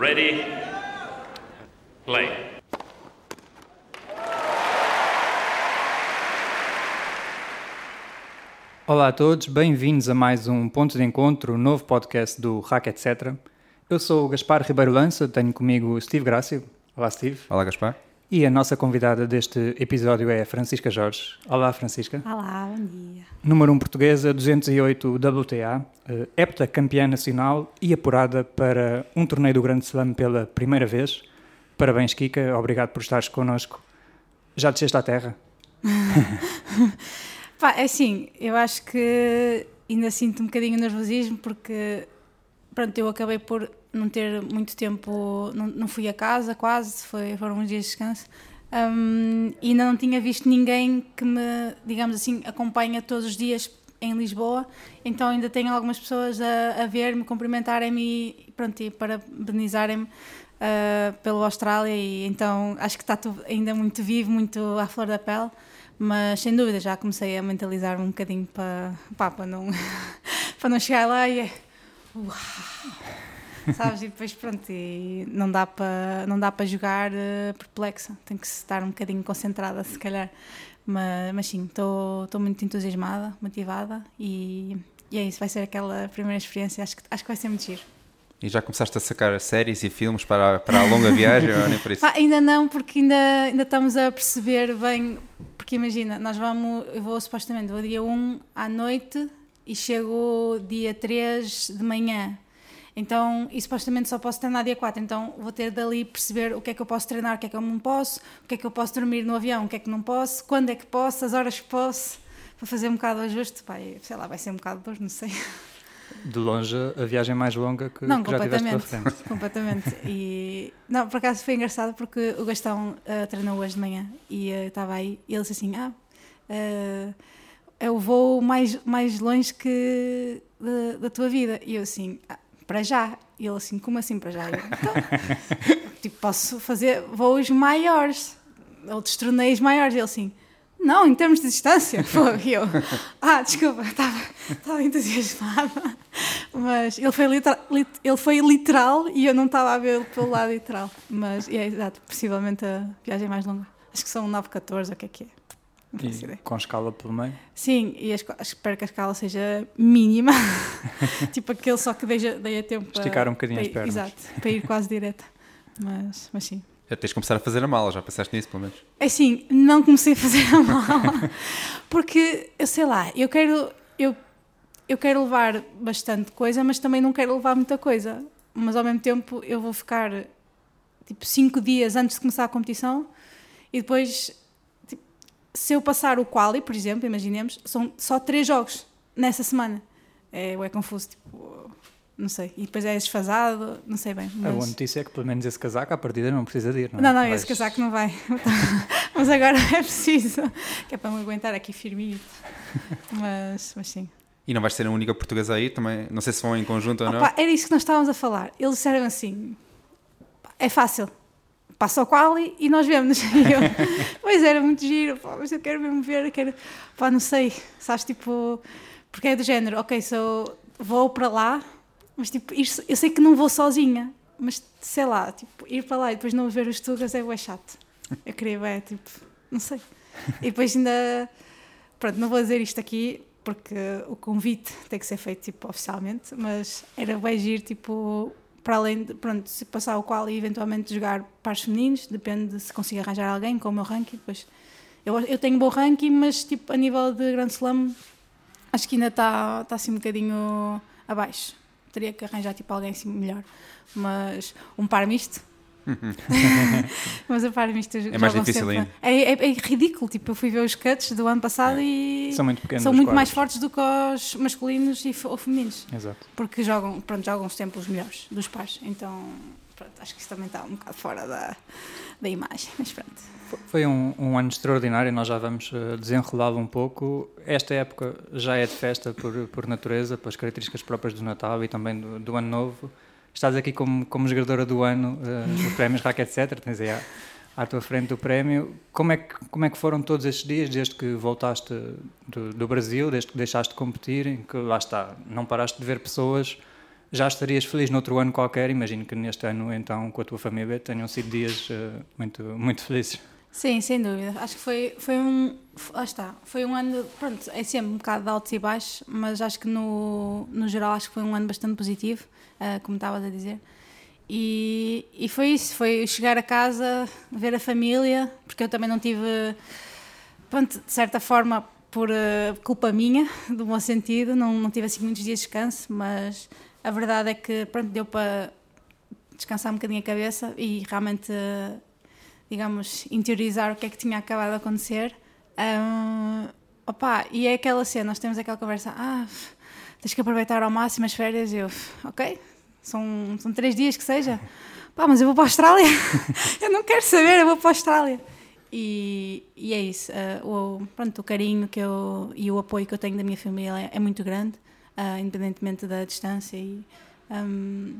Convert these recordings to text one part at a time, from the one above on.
Ready? Play. Olá a todos, bem-vindos a mais um Ponto de Encontro, novo podcast do Hack Etc. Eu sou o Gaspar Ribeiro Lança, tenho comigo o Steve Grácio. Olá, Steve. Olá, Gaspar. E a nossa convidada deste episódio é a Francisca Jorge. Olá, Francisca. Olá, bom dia. Número 1 portuguesa, 208 WTA, eh, hepta campeã nacional e apurada para um torneio do Grande Slam pela primeira vez. Parabéns, Kika, obrigado por estares connosco. Já desceste à terra? Pá, é assim, eu acho que ainda sinto um bocadinho nervosismo porque, pronto, eu acabei por não ter muito tempo, não, não fui a casa quase, foi, foram uns dias de descanso. Um, e ainda não tinha visto ninguém que me, digamos assim, acompanha todos os dias em Lisboa, então ainda tenho algumas pessoas a, a ver-me, cumprimentarem-me e pronto, e parabenizarem-me uh, pelo Austrália. E então acho que está tudo ainda muito vivo, muito à flor da pele, mas sem dúvida já comecei a mentalizar-me um bocadinho para, para, não, para não chegar lá e é, uau, sabes? E depois pronto, e não dá para não dá para jogar uh, perplexa, tem que estar um bocadinho concentrada se calhar, mas, mas sim, estou muito entusiasmada, motivada e, e é isso, vai ser aquela primeira experiência, acho que, acho que vai ser muito giro. E já começaste a sacar séries e filmes para, para a longa viagem ou nem por isso? Ah, ainda não, porque ainda, ainda estamos a perceber bem, porque imagina, nós vamos, eu vou supostamente, vou dia 1 à noite e chego dia 3 de manhã. Então, e supostamente só posso treinar dia 4, então vou ter dali perceber o que é que eu posso treinar, o que é que eu não posso, o que é que eu posso dormir no avião, o que é que não posso, quando é que posso, as horas que posso, para fazer um bocado o ajuste. Pai, sei lá, vai ser um bocado de dor, não sei. De longe, a viagem mais longa que, não, que já tiveste pela frente. completamente. E, não, por acaso foi engraçado porque o Gastão uh, treinou hoje de manhã e uh, estava aí e ele disse assim, ah, uh, é o voo mais, mais longe que da, da tua vida. E eu assim, ah, para já. E ele assim, como assim para já? Eu, então, tipo, posso fazer voos maiores, outros torneios maiores. E ele assim, não, em termos de distância. E eu, ah, desculpa, estava, estava entusiasmada. Mas ele foi, literal, ele foi literal e eu não estava a ver pelo lado literal. Mas é exato, possivelmente a viagem mais longa. Acho que são 9,14, o que é que é? E com escala pelo meio? Sim, e espero que a escala seja mínima. tipo aquele só que deixa, dê a tempo para. Esticar um bocadinho as pernas. Exato, para ir quase direta. Mas, mas sim. Já tens de começar a fazer a mala, já pensaste nisso pelo menos? É assim, não comecei a fazer a mala. porque, eu sei lá, eu quero. Eu, eu quero levar bastante coisa, mas também não quero levar muita coisa. Mas ao mesmo tempo eu vou ficar tipo 5 dias antes de começar a competição e depois se eu passar o quali, por exemplo, imaginemos, são só três jogos nessa semana. É, é confuso, tipo, não sei. E depois é desfasado, não sei bem. Mas... A boa notícia é que pelo menos esse casaco à partida não precisa de ir, não é? Não, não, esse casaco não vai. mas agora é preciso, que é para me aguentar aqui firme. Mas, mas sim. E não vais ser a única portuguesa aí também? Não sei se vão em conjunto ou não. Opa, era isso que nós estávamos a falar. Eles disseram assim: é fácil, passa o quali e nós vemos. E eu, pois era muito giro, pá, mas eu quero mesmo ver, quero, pá, não sei, sabes, tipo, porque é do género, ok, so, vou para lá, mas tipo, ir, eu sei que não vou sozinha, mas sei lá, tipo, ir para lá e depois não ver os tugas é bem chato. Eu queria ver, tipo, não sei. E depois ainda, pronto, não vou dizer isto aqui, porque o convite tem que ser feito, tipo, oficialmente, mas era bem giro, tipo, para além de, pronto, se passar o qual e eventualmente jogar para os femininos, depende de se consigo arranjar alguém com o meu ranking, depois eu, eu tenho bom ranking, mas tipo a nível de Grand Slam acho que ainda está tá assim um bocadinho abaixo. Teria que arranjar tipo alguém assim melhor. Mas um par misto. mas o par misto é mais difícil sempre. ainda. É, é, é, ridículo. Tipo, eu fui ver os cuts do ano passado é. e são muito, pequenos são muito mais fortes do que os masculinos e, ou femininos. Exato. Porque jogam, pronto, jogam os tempos melhores dos pares. Então, pronto, acho que isso também está um bocado fora da, da imagem. Mas pronto. Foi um, um ano extraordinário, nós já vamos uh, desenrolá-lo um pouco. Esta época já é de festa por, por natureza, pelas características próprias do Natal e também do, do Ano Novo. Estás aqui como, como jogadora do ano uh, do Prémios Rack, etc. Tens aí à, à, tua frente o prémio. Como é, que, como é que foram todos estes dias, desde que voltaste do, do Brasil, desde que deixaste de competir, em que lá está, não paraste de ver pessoas já estarias feliz noutro ano qualquer. Imagino que neste ano, então, com a tua família, tenham sido dias eh, muito, muito felizes. Sim, sem dúvida. Acho que foi, foi um. Lá está. Foi um ano. Pronto, é sempre um bocado de altos e baixos, mas acho que no, no geral acho que foi um ano bastante positivo, uh, como estavas a dizer. E, e foi isso. Foi chegar a casa, ver a família, porque eu também não tive. Pronto, de certa forma, por uh, culpa minha, do bom sentido, não, não tive assim muitos dias de descanso, mas a verdade é que pronto, deu para descansar um bocadinho a cabeça e realmente. Uh, digamos, interiorizar o que é que tinha acabado de acontecer. Um, opa, e é aquela cena, nós temos aquela conversa, ah, tens que aproveitar ao máximo as férias, e eu, ok, são, são três dias que seja, pá, mas eu vou para a Austrália, eu não quero saber, eu vou para a Austrália. E, e é isso, uh, o, pronto, o carinho que eu, e o apoio que eu tenho da minha família é, é muito grande, uh, independentemente da distância e um,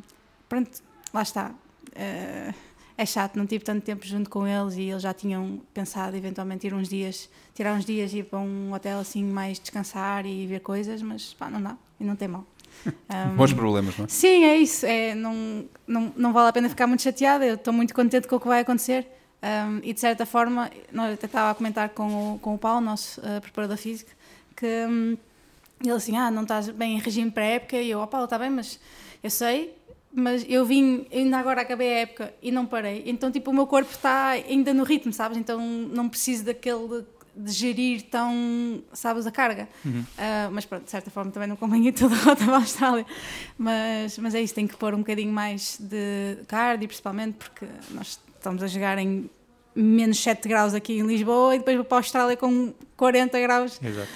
pronto, lá está. Uh, é chato, não tive tanto tempo junto com eles e eles já tinham pensado eventualmente ir uns dias, tirar uns dias e ir para um hotel assim mais descansar e ver coisas, mas pá, não dá e não tem mal. Um, Bons problemas, não é? Sim, é isso. É, não, não, não vale a pena ficar muito chateada. Eu estou muito contente com o que vai acontecer. Um, e de certa forma, nós até estava a comentar com o, com o Paulo, nosso uh, preparador físico, que um, ele assim: Ah, não estás bem em regime para a época. E eu, ó oh, Paulo, está bem, mas eu sei, mas eu vim, ainda agora acabei a época e não parei. Então, tipo, o meu corpo está ainda no ritmo, sabes? Então, não preciso daquele de gerir tão, sabes, a carga. Uhum. Uh, mas pronto, de certa forma também não acompanhei toda a rota para a Austrália. Mas, mas é isso, tem que pôr um bocadinho mais de cardio, principalmente porque nós estamos a jogar em menos 7 graus aqui em Lisboa e depois vou para a Austrália com 40 graus. Exato.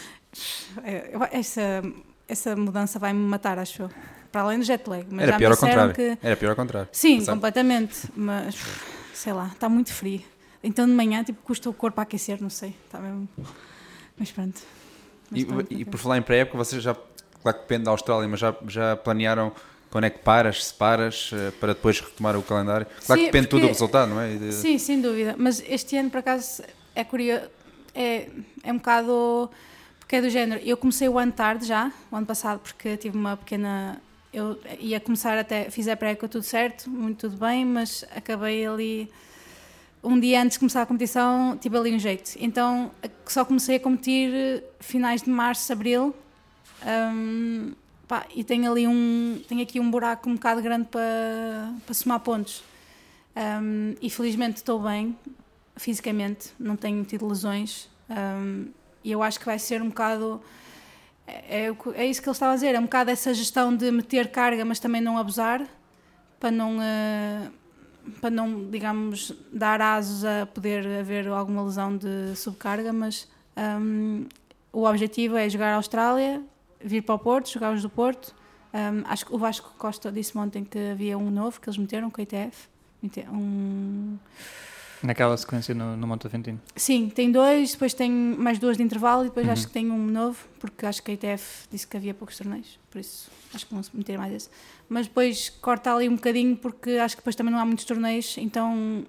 É, essa, essa mudança vai-me matar, acho eu para além do jet lag. Mas Era pior ao contrário. Que... Era pior ao contrário. Sim, completamente. Mas sei lá, está muito frio. Então de manhã tipo, custa o corpo a aquecer, não sei. Está mesmo. Mas pronto. Mas e, pronto, e por falar em pré-época, vocês já, claro que depende da Austrália, mas já, já planearam quando é que paras, se paras, eh, para depois retomar o calendário? Claro sim, que depende porque, tudo do resultado, não é? Sim, sem dúvida. Mas este ano, por acaso, é curioso, é, é um bocado. Porque é do género. Eu comecei o ano tarde já, o ano passado, porque tive uma pequena eu ia começar até, fiz a pré tudo certo, muito tudo bem, mas acabei ali um dia antes de começar a competição, tive ali um jeito. Então só comecei a competir finais de março, abril. Um, pá, e tenho ali um, tenho aqui um buraco um bocado grande para, para somar pontos. Um, e felizmente estou bem fisicamente, não tenho tido lesões. Um, e eu acho que vai ser um bocado é, é, é, isso que ele estava a dizer, é um bocado essa gestão de meter carga, mas também não abusar, para não, uh, para não digamos, dar asos a poder haver alguma lesão de subcarga, mas um, o objetivo é jogar a Austrália, vir para o Porto, jogar os do Porto. Um, acho que o Vasco Costa disse ontem que havia um novo que eles meteram, com o ITF. Um, Naquela sequência no, no Monte Aventino? Sim, tem dois, depois tem mais duas de intervalo e depois uhum. acho que tem um novo, porque acho que a ITF disse que havia poucos torneios, por isso acho que vão meter mais esse. Mas depois corta ali um bocadinho, porque acho que depois também não há muitos torneios, então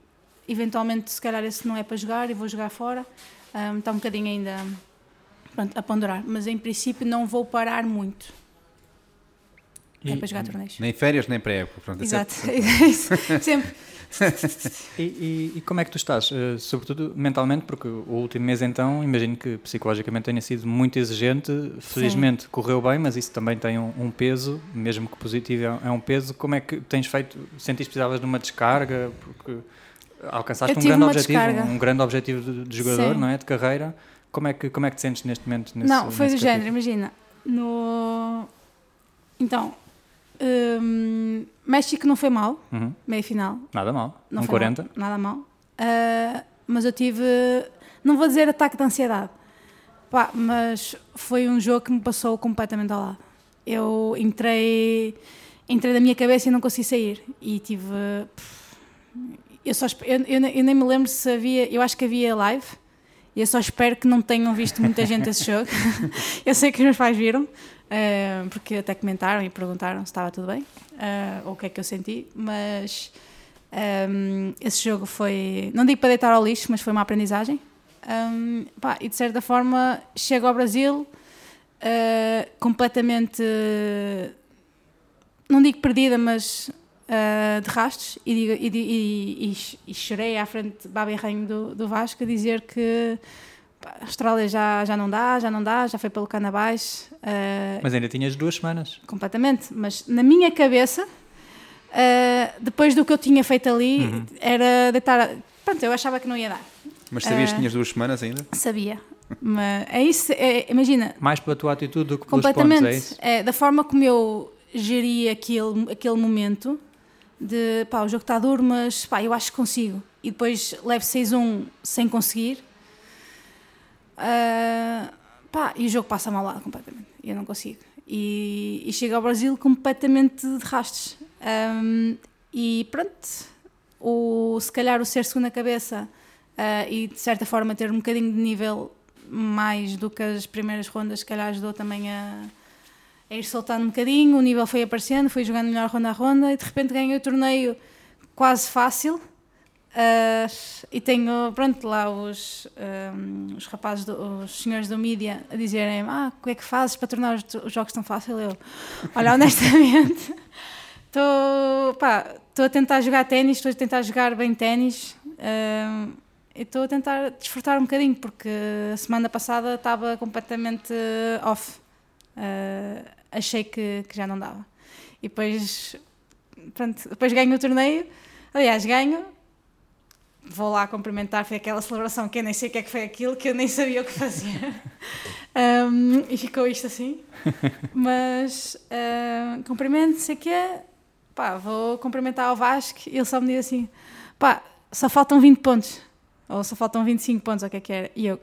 eventualmente se calhar esse não é para jogar e vou jogar fora. Um, está um bocadinho ainda pronto, a ponderar, mas em princípio não vou parar muito. É e, é para jogar torneios. Nem férias, nem pré-época. É Exato, sempre. sempre. e, e, e, como é que tu estás? Uh, sobretudo mentalmente, porque o último mês então, imagino que psicologicamente tenha sido muito exigente. Felizmente Sim. correu bem, mas isso também tem um, um, peso, mesmo que positivo é um peso. Como é que tens feito? Sentiste que precisavas de uma descarga? Porque alcançaste um grande objetivo, descarga. um grande objetivo de, de jogador, Sim. não é? De carreira. Como é que como é que te sentes neste momento? Nesse, não, foi do género. Imagina, no então um, México não foi mal, uhum. meia final. Nada mal. Não um 40. Mal, nada mal. Uh, mas eu tive, não vou dizer ataque de ansiedade, Pá, mas foi um jogo que me passou completamente ao lado. Eu entrei, entrei na minha cabeça e não consegui sair. E tive. Eu, só, eu, eu, eu nem me lembro se havia. Eu acho que havia live. E eu só espero que não tenham visto muita gente esse jogo. eu sei que os meus pais viram, uh, porque até comentaram e perguntaram se estava tudo bem, uh, ou o que é que eu senti, mas um, esse jogo foi, não digo para deitar ao lixo, mas foi uma aprendizagem. Um, pá, e de certa forma chego ao Brasil uh, completamente não digo perdida, mas de rastos, e, digo, e, e, e, chorei à frente de Babi Rainho do, do Vasco a dizer que pá, a Austrália já, já não dá, já não dá, já foi pelo cano abaixo. Uh, mas ainda tinhas duas semanas. Completamente, mas na minha cabeça, uh, depois do que eu tinha feito ali, uhum. era deitar. Pronto, eu achava que não ia dar. Mas sabias que tinhas duas semanas ainda? Sabia. Mas é isso, é, imagina. Mais pela tua atitude do que pelos pontos, é isso? É, da forma como eu geri aquele, aquele momento de pá, o jogo está duro, mas pá, eu acho que consigo. E depois levo 6-1 sem conseguir. Uh, pá, e o jogo passa mal lado completamente. Eu não consigo. E, e chego ao Brasil completamente de rastos. Um, e pronto, o, se calhar o ser segunda cabeça uh, e de certa forma ter um bocadinho de nível mais do que as primeiras rondas, se calhar ajudou também a, a ir soltando um bocadinho. O nível foi aparecendo, fui jogando melhor ronda a ronda e de repente ganhei o torneio quase fácil. Uh, e tenho, pronto, lá os, um, os rapazes, do, os senhores do mídia a dizerem ah, o que é que fazes para tornar os, os jogos tão fáceis? Eu, olha, honestamente, estou a tentar jogar ténis, estou a tentar jogar bem ténis. Uh, estou a tentar desfrutar um bocadinho, porque a semana passada estava completamente off. Uh, achei que, que, já não dava. E depois, pronto, depois ganho o torneio. Aliás, ganho. Vou lá cumprimentar, foi aquela celebração que eu nem sei o que é que foi aquilo, que eu nem sabia o que fazer. um, e ficou isto assim. Mas uh, cumprimento, sei o que é. Pá, vou cumprimentar ao Vasco e ele só me diz assim: pá, só faltam 20 pontos ou só faltam 25 pontos, ou o que é que era? E eu,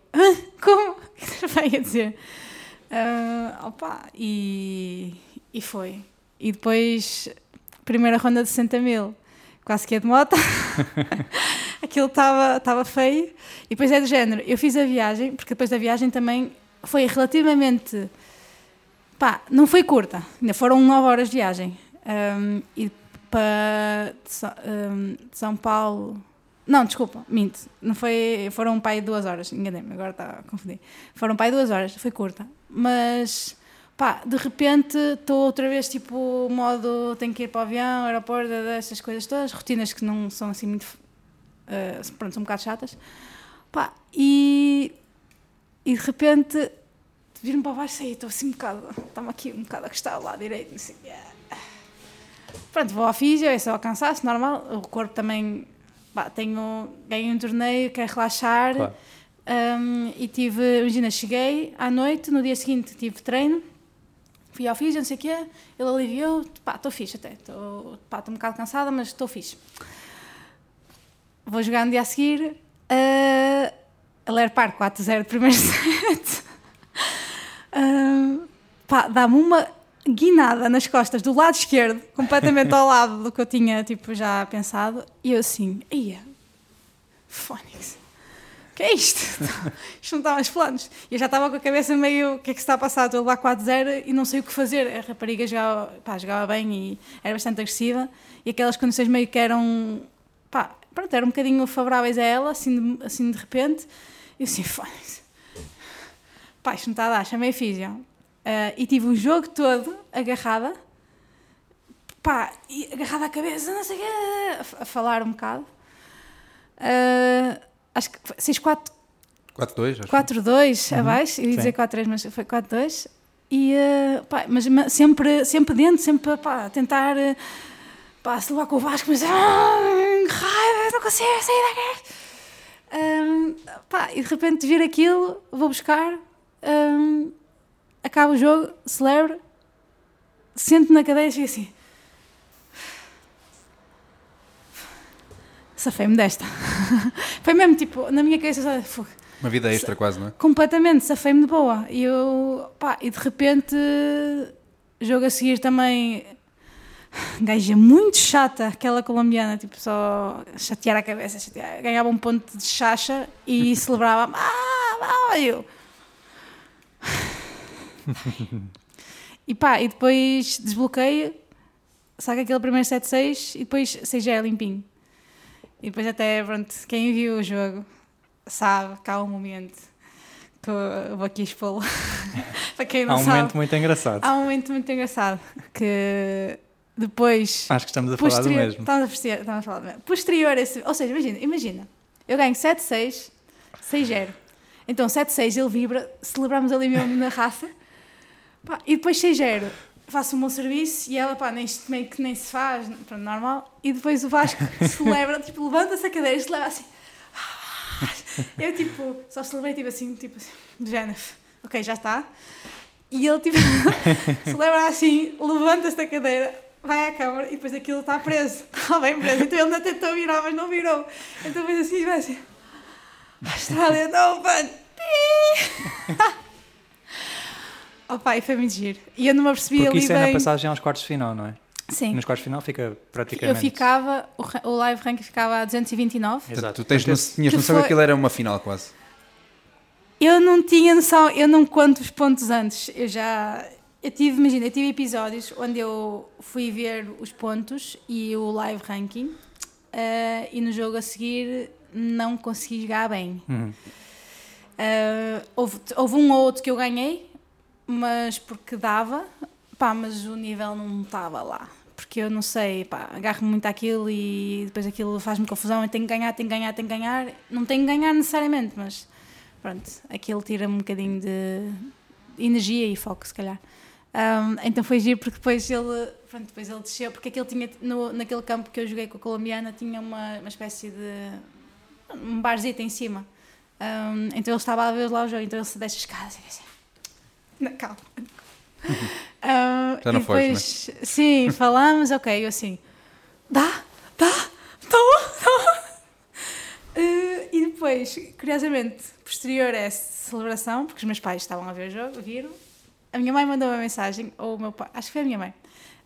como? O que vai a dizer? Uh, opa, e, e foi. E depois, primeira ronda de 60 mil, quase que é de moto. Aquilo estava feio. E depois é do género, eu fiz a viagem, porque depois da viagem também foi relativamente. pá, não foi curta, ainda foram 9 horas de viagem. Um, e para de São Paulo não, desculpa, minto. Não foi, foram pai duas horas, enganei-me, agora está a confundir. Foram pai duas horas, foi curta. Mas, pá, de repente estou outra vez tipo modo tenho que ir para o avião, aeroporto, essas coisas todas, rotinas que não são assim muito. Uh, pronto, são um bocado chatas. Pá, e, e de repente vir-me para baixo e estou assim um bocado. Está-me aqui um bocado a gostar lado direito, assim. Yeah. Pronto, vou ao físio, é só cansaço, normal. O corpo também bah, tenho, ganhei um torneio, quero relaxar. Claro. Um, e tive, imagina, cheguei à noite, no dia seguinte tive treino, fui ao físio, não sei o quê, ele aliviou, pá, estou fixe até, estou um bocado cansada, mas estou fixe. Vou jogar no dia a seguir, uh, a Ler Park 4-0 primeiro set. uh, pá, dá-me uma guinada nas costas do lado esquerdo, completamente ao lado do que eu tinha tipo, já pensado, e eu assim, ia, Fónix, que é isto? isto não está planos. E eu já estava com a cabeça meio, o que é que se está a passar? Estou a levar 4-0 e não sei o que fazer. A rapariga jogava, pá, jogava bem e era bastante agressiva, e aquelas condições meio que eram, pá, pronto, eram um bocadinho favoráveis a ela, assim de, assim de repente, e assim, Fónix, pá, isto não está a dar, chamei a física Uh, e tive o jogo todo agarrada, pá, agarrada à cabeça, não sei o quê, a falar um bocado. Uh, acho que 6-4. 4-2, 4-2 uhum. abaixo, eu ia dizer 4-3, mas foi 4-2. E, uh, pá, mas, sempre, sempre dentro, sempre pá, a tentar pá, se levar com o Vasco, mas ah, raiva, não consigo sair daqui. Um, pá, e de repente vir aquilo, vou buscar. Um, acaba o jogo, celebro, sento na cadeira e fico assim. Safei-me desta. Foi mesmo tipo, na minha cabeça, só, uma vida extra, quase, não é? Completamente, safei-me de boa. E eu, pá, e de repente, jogo a seguir também, gaja muito chata, aquela colombiana, tipo, só chatear a cabeça, chatear. ganhava um ponto de chacha e celebrava, ah, eu e pá, e depois desbloqueio, saca aquele primeiro 7-6 e depois 6 é limpinho. E depois até, pronto, quem viu o jogo sabe que há um momento que eu vou aqui expô-lo. Para quem não há um sabe, momento muito engraçado. Há um momento muito engraçado que depois. Acho que estamos a falar do mesmo. Estamos a, posterior, estamos a falar do mesmo. Posterior a esse. Ou seja, imagina, imagina. Eu ganho 7-6, 6-0. Então 7-6 ele vibra, celebramos ali mesmo na raça. Pá, e depois 6-0. Faço um bom serviço e ela, pá, nem, meio que nem se faz, pronto, normal. E depois o Vasco celebra, tipo, levanta-se a cadeira e celebra assim. Eu, tipo, só celebrei, tipo assim, tipo assim, do género, ok, já está. E ele, tipo, celebra assim, levanta-se da cadeira, vai à câmara e depois aquilo está preso. Está bem preso. Então ele ainda tentou virar, mas não virou. Então fez assim vai assim. Austrália, não, mano. Opa, e foi giro. E eu não me apercebi Porque ali isso é na bem. passagem aos quartos de final, não é? Sim. Nos quartos de final fica Eu praticamente. ficava, o, o live rank ficava a 229. Portanto, Exato. tu tens, tinhas que noção que foi- aquilo era uma final quase. Eu não tinha noção, eu não conto os pontos antes. Eu já. Eu tive, imagina, eu tive episódios onde eu fui ver os pontos e o live ranking eh, e no jogo a seguir não consegui jogar bem. Uhum. Eh, houve, houve um ou outro que eu ganhei, mas porque dava, pá, mas o nível não estava lá. Porque eu não sei, pá, agarro-me muito àquilo e depois aquilo faz-me confusão. Eu tenho que ganhar, tenho que ganhar, tenho que ganhar. Não tenho que ganhar necessariamente, mas pronto, aquilo tira-me um bocadinho de energia e foco, se calhar. Um, então foi giro porque depois ele, pronto, depois ele desceu, porque aquele tinha, no, naquele campo que eu joguei com a colombiana, tinha uma, uma espécie de um barzito em cima. Um, então ele estava a ver lá o jogo, então ele se deixa as escadas e diz assim, "Não, calma. Um, Já não e foste, depois, Sim, falamos, ok, eu assim, dá, dá, dá, dá. Uh, e depois, curiosamente, posterior a essa celebração, porque os meus pais estavam a ver o jogo, viram, a minha mãe mandou uma mensagem, ou o meu pai, acho que foi a minha mãe,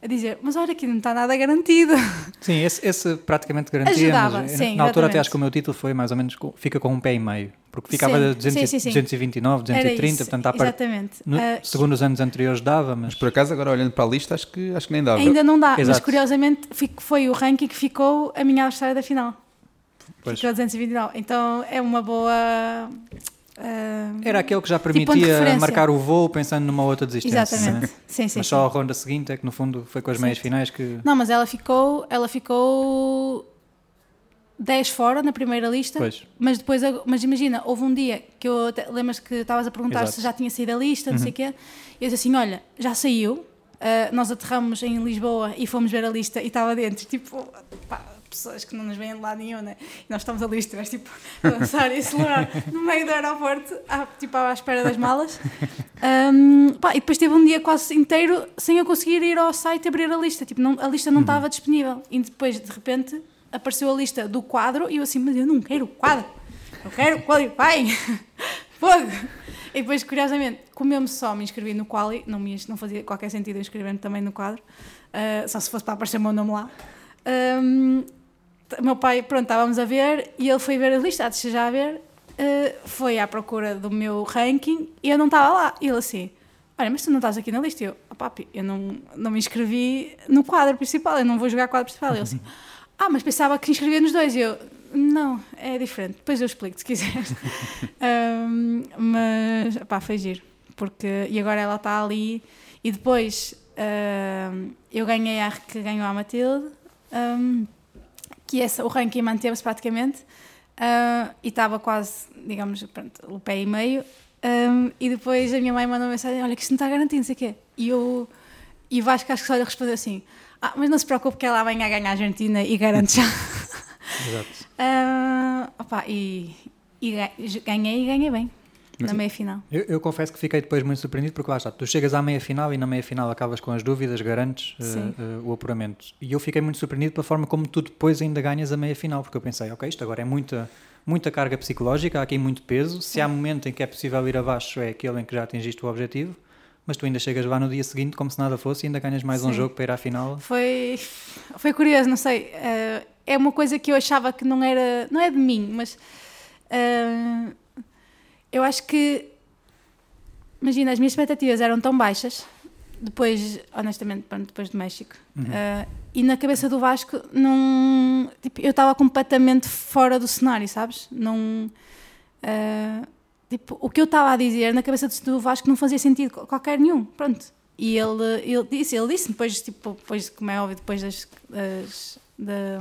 a dizer: Mas olha, aqui não está nada garantido. Sim, esse, esse praticamente garantia. Ajudava, mas, sim, na altura até exatamente. acho que o meu título foi mais ou menos, fica com um pé e meio. Porque ficava Sim, a 200, sim, sim, sim. 229, Era 230, isso, portanto, à par... exatamente. no, Uh, segundo os anos anteriores dava, mas. Mas por acaso, agora olhando para a lista, acho que, acho que nem dava. ainda não dá, mas Exato. curiosamente fi- foi o ranking que ficou a minha adversária da final. Pois. Ficou a 229. Então é uma boa. uh, Era aquele que já de permitia marcar o voo pensando numa outra desistência. Exatamente. né? Sim, sim. Mas sim. só a ronda seguinte é que no fundo foi com as meias finais que. Não, mas ela ficou, ela ficou 10 fora na primeira lista. Pois. Mas depois, mas imagina, houve um dia que eu lembras que estavas a perguntar Exato. se já tinha saído a lista, não sei o quê. E eu disse assim: olha, já saiu. ah, nós aterramos em Lisboa e fomos ver a lista e estava dentro, tipo, pá, pessoas que não nos veem de lado nenhum, né? E nós estamos ali, estivemos tipo a dançar e acelerar no meio do aeroporto, à, tipo à espera das malas. Ahm, pá, e depois teve um dia quase inteiro sem eu conseguir ir ao site abrir a lista, tipo, não, a lista não estava disponível. E depois, de repente, apareceu a lista do quadro e eu assim, mas eu não quero o quadro, eu quero o Qualify, fogo! E depois, curiosamente, como eu só me inscrevi no Quali, não, me, não fazia qualquer sentido eu inscrever-me também no quadro, ah, só se fosse para aparecer o meu nome lá. O meu pai, pronto, estávamos a ver e ele foi ver a lista, de já a ver, ah, foi à procura do meu ranking e eu não estava lá. E ele assim, olha, mas tu não estás aqui na lista? E eu, oh, papi, eu não, não me inscrevi no quadro principal, eu não vou jogar quadro principal. E ele assim, ah, mas pensava que inscrevia nos dois. E eu, não, é diferente, depois eu explico se quiseres. Ahm, mas, pá, foi giro, porque, e agora ela está ali e depois eu ganhei a que ganhou a Matilde, ahm, que essa, o ranking manteve-se praticamente ah, e estava quase, digamos, pronto, o pé e meio. e depois a minha mãe mandou uma mensagem: Olha, que isto não está garantido, não sei o quê. E eu, e o Vasco acho que só lhe respondeu assim: Ah, mas não se preocupe que ela amanhã ganha a Argentina e garante já. Exato. Ah, opa, e, e ga- ganhei e ganhei bem Mas na meia final. Eu, eu confesso que fiquei depois muito surpreendido porque lá está, tu chegas à meia final e na meia final acabas com as dúvidas, garantes Sim. eh, o apuramento. E eu fiquei muito surpreendido pela forma como tu depois ainda ganhas a meia final, porque eu pensei, ok, isto agora é muita, muita carga psicológica, há aqui muito peso. Se há momento em que é possível ir abaixo, é aquele em que já atingiste o objetivo, mas tu ainda chegas lá no dia seguinte como se nada fosse e ainda ganhas mais um Sim. jogo para ir à final. Foi, foi curioso, não sei. ah, é uma coisa que eu achava que não era. Não é de mim, mas. ah, eu acho que. Imagina, as minhas expectativas eram tão baixas, depois, honestamente, pronto, depois do México. ah, e na cabeça do Vasco, não. Tipo, eu estava completamente fora do cenário, sabes? Não. ah, tipo, o que eu estava a dizer na cabeça do- Vasco não fazia sentido qualquer nenhum. Pronto. E ele, ele disse, ele disse depois, tipo, depois, como é óbvio, depois das, das, da,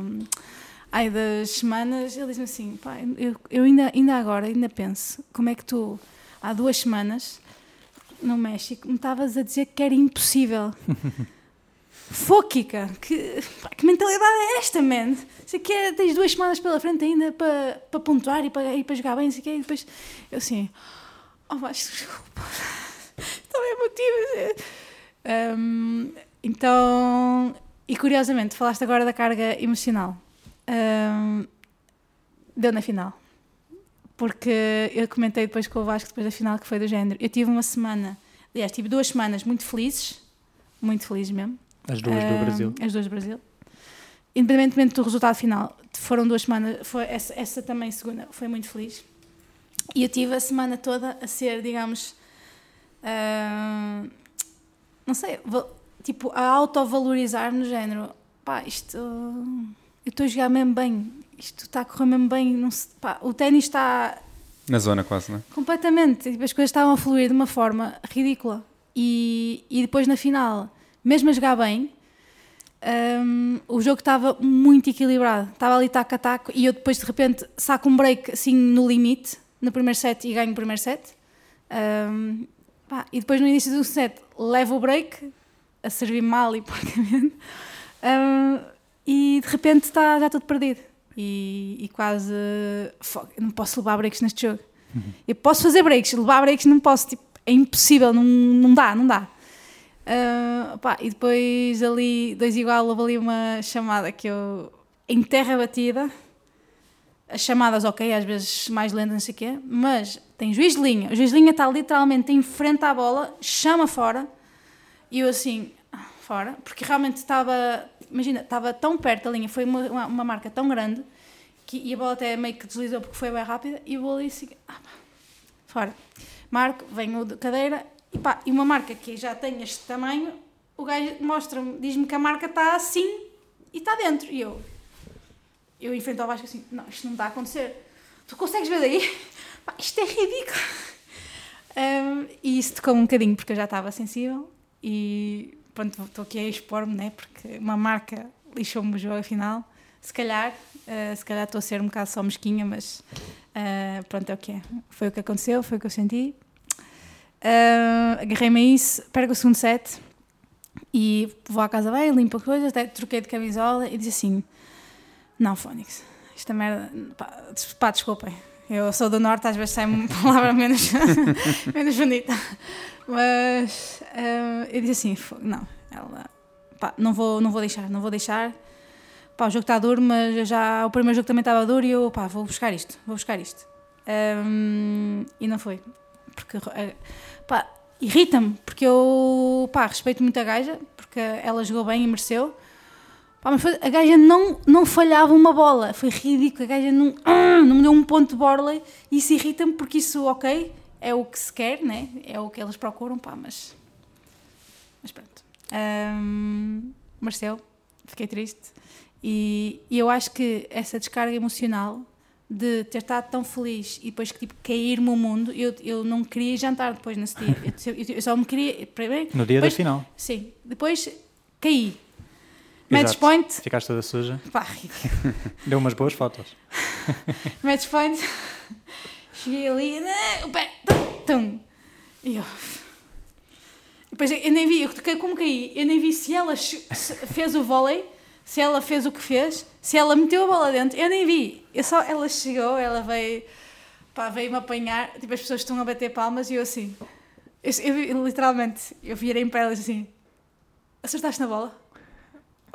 ai, das semanas, ele disse-me assim, pá, eu, eu ainda, ainda agora, ainda penso, como é que tu, há duas semanas, no México, me estavas a dizer que era impossível. Fóquica, que, que mentalidade é esta, man? Sei que é, tens duas semanas pela frente ainda para, para pontuar e para, e para jogar bem, sei que e depois eu assim, oh, mas desculpa, estou emotiva. Um, então, e curiosamente, falaste agora da carga emocional. Um, deu na final. Porque eu comentei depois com o Vasco, depois da final, que foi do género. Eu tive uma semana, aliás, tive duas semanas muito felizes, muito felizes mesmo. As duas do Brasil. As duas do Brasil. Independentemente do resultado final, foram duas semanas, foi essa, essa também segunda, foi muito feliz. E eu tive a semana toda a ser, digamos, uh, não sei, tipo, a autovalorizar no género, pá, isto, eu estou a jogar mesmo bem, isto está a correr mesmo bem, não se, pá, o ténis está... Na zona quase, não é? Completamente, tipo, as coisas estavam a fluir de uma forma ridícula. E, e depois na final, mesmo a jogar bem, um, o jogo estava muito equilibrado, estava ali taco a taco e eu depois de repente saco um break assim no limite, no primeiro set e ganho o primeiro set. Um, pá, e depois no início do set levo o break, a servir mal e porcamente, um, e de repente está já tudo perdido. E, e quase. não posso levar breaks neste jogo. Uhum. Eu posso fazer breaks, levar breaks não posso, tipo, é impossível, não, não dá, não dá. Uh, pá, e depois ali, dois igual, houve ali uma chamada que eu, em terra batida, as chamadas, ok, às vezes mais lentas, não sei o quê, mas tem juiz de linha, o juiz de linha está literalmente em frente à bola, chama fora, e eu assim, fora, porque realmente estava, imagina, estava tão perto da linha, foi uma, uma, uma, marca tão grande, que, e a bola até meio que deslizou porque foi bem rápida, e eu vou ali assim, ah, fora. Marco, venho de cadeira, e, pá, e uma marca que já tem este tamanho, o gajo mostra-me, diz-me que a marca está assim e está dentro. E eu, eu enfrento ao Vasco assim: não, isto não está a acontecer. Tu consegues ver daí? Pá, isto é ridículo. Um, e isso tocou um bocadinho porque eu já estava sensível e pronto, estou aqui a expor-me, né? Porque uma marca lixou-me o jogo afinal. Se calhar, uh, se calhar estou a ser um bocado só mesquinha, mas uh, pronto, é o que é. Foi o que aconteceu, foi o que eu senti. Uh, Agarrei-me a isso, perco o segundo set e vou à casa bem, limpo as coisas, troquei de camisola e disse assim: Não, Fónix, esta merda, pá, pá, desculpem, eu sou do Norte, às vezes sai uma palavra menos, menos bonita, mas uh, eu disse assim: Não, ela, pá, não vou, não vou deixar, não vou deixar. Pá, o jogo está duro, mas já o primeiro jogo também estava duro e eu, pá, vou buscar isto, vou buscar isto. Um, e não foi porque pá, irrita-me, porque eu pá, respeito muito a gaja, porque ela jogou bem e mereceu. Pá, mas foi, a gaja não, não falhava uma bola, foi ridículo. A gaja não, não me deu um ponto de borla e isso irrita-me porque isso, ok, é o que se quer, né? é o que elas procuram, pá, mas. Mas pronto. Um, mereceu, fiquei triste. E, e eu acho que essa descarga emocional de ter estado tão feliz e depois que tipo, cair-me o mundo, eu, eu não queria jantar depois nesse dia. Eu, eu só me queria. Primeiro, no dia depois, da final. Sim. Depois caí. Match point. Ficaste toda suja. Pá. Deu umas boas fotos. Match point. Cheguei ali, né, o pé, tum. E eu. Depois eu nem vi, eu como caí, eu nem vi se ela fez o vôlei se ela fez o que fez, se ela meteu a bola dentro, eu nem vi. Eu só, ela chegou, ela veio, pá, veio-me apanhar, tipo, as pessoas estão a bater palmas e eu assim, eu, eu literalmente, eu virei para ela assim, acertaste na bola?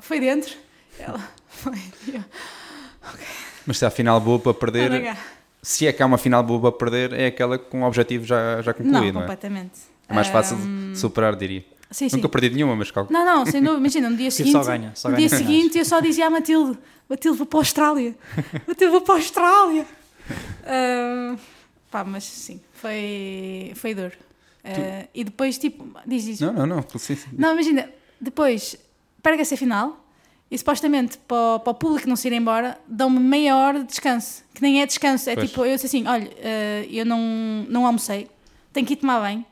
Foi dentro? Ela, foi. Eu, okay. Mas se há final boa para perder, se é que há uma final boa para perder, é aquela com o objetivo já, já concluído, não, não é? completamente. É mais fácil um... de superar, diria. Sim, Nunca sim. perdi nenhuma, mas calma. Não, não, sem dúvida. Imagina, no dia seguinte, só ganha, só no ganha dia seguinte eu só dizia à Matilde: Matilde, vou para a Austrália. Matilde, vou para a Austrália. Uh, pá, mas sim, foi, foi duro. Uh, e depois, tipo, diz isso. Não, não, não. Sim, sim. Não, imagina, depois pega-se a final e supostamente para, para o público não se ir embora, dão-me meia hora de descanso. Que nem é descanso, é pois. tipo, eu disse assim: olha, uh, eu não, não almocei, tenho que ir tomar bem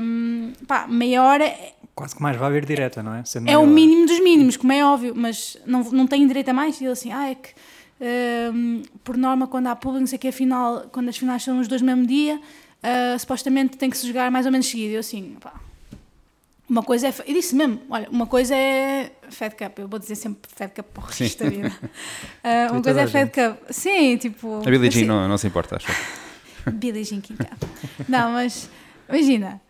Hum, pá, meia hora é- Quase que mais vai vir direta, não é? Sendo é o hora. mínimo dos mínimos, como é óbvio, mas não, não tenho direito a mais. E ele assim, ah, é que hum, por norma, quando há público, não sei que, afinal, quando as finais são os dois no mesmo dia, ah, supostamente tem que se jogar mais ou menos seguido. Eu assim, pá. Uma coisa é. Eu disse mesmo, olha, uma coisa é Fed Cup, eu vou dizer sempre Fed Cup para o resto da vida. Ah, uma coisa é Fed Cup. Sim, tipo. A Billie Jean assim- não, não se importa, acho. Billie Jean King Cup. Não, mas imagina,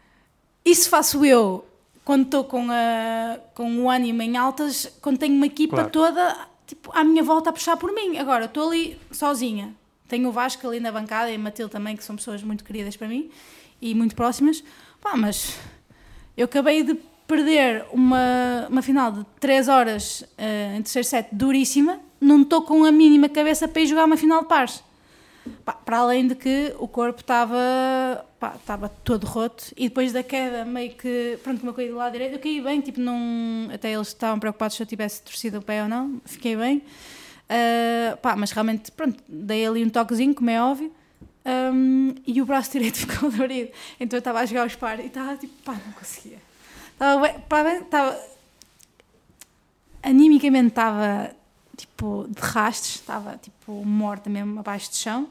isso faço eu quando estou com, a- com o ânimo em altas, quando tenho uma equipa Claro. toda tipo, à minha volta a puxar por mim. Agora, estou ali sozinha. Tenho o Vasco ali na bancada e a Matilde também, que são pessoas muito queridas para mim e muito próximas. Pá, mas eu acabei de perder uma, uma final de 3 horas eh, em terceiro set duríssima, não estou com a mínima cabeça para ir jogar uma final de pares. Pá, para além de que o corpo estava estava todo roto e depois da queda meio que, pronto, como eu caí do lado direito, eu caí bem, tipo, não, até eles estavam preocupados se eu tivesse torcido o pé ou não, fiquei bem. Ah, pá, mas realmente, pronto, dei ali um toquezinho, como é óbvio, Ahm, e o braço direito ficou dolorido. Então eu estava a jogar os pares e estava tipo, pá, não conseguia. Estava bem, estava. Animicamente estava tipo de rastos, estava tipo morta mesmo abaixo de chão.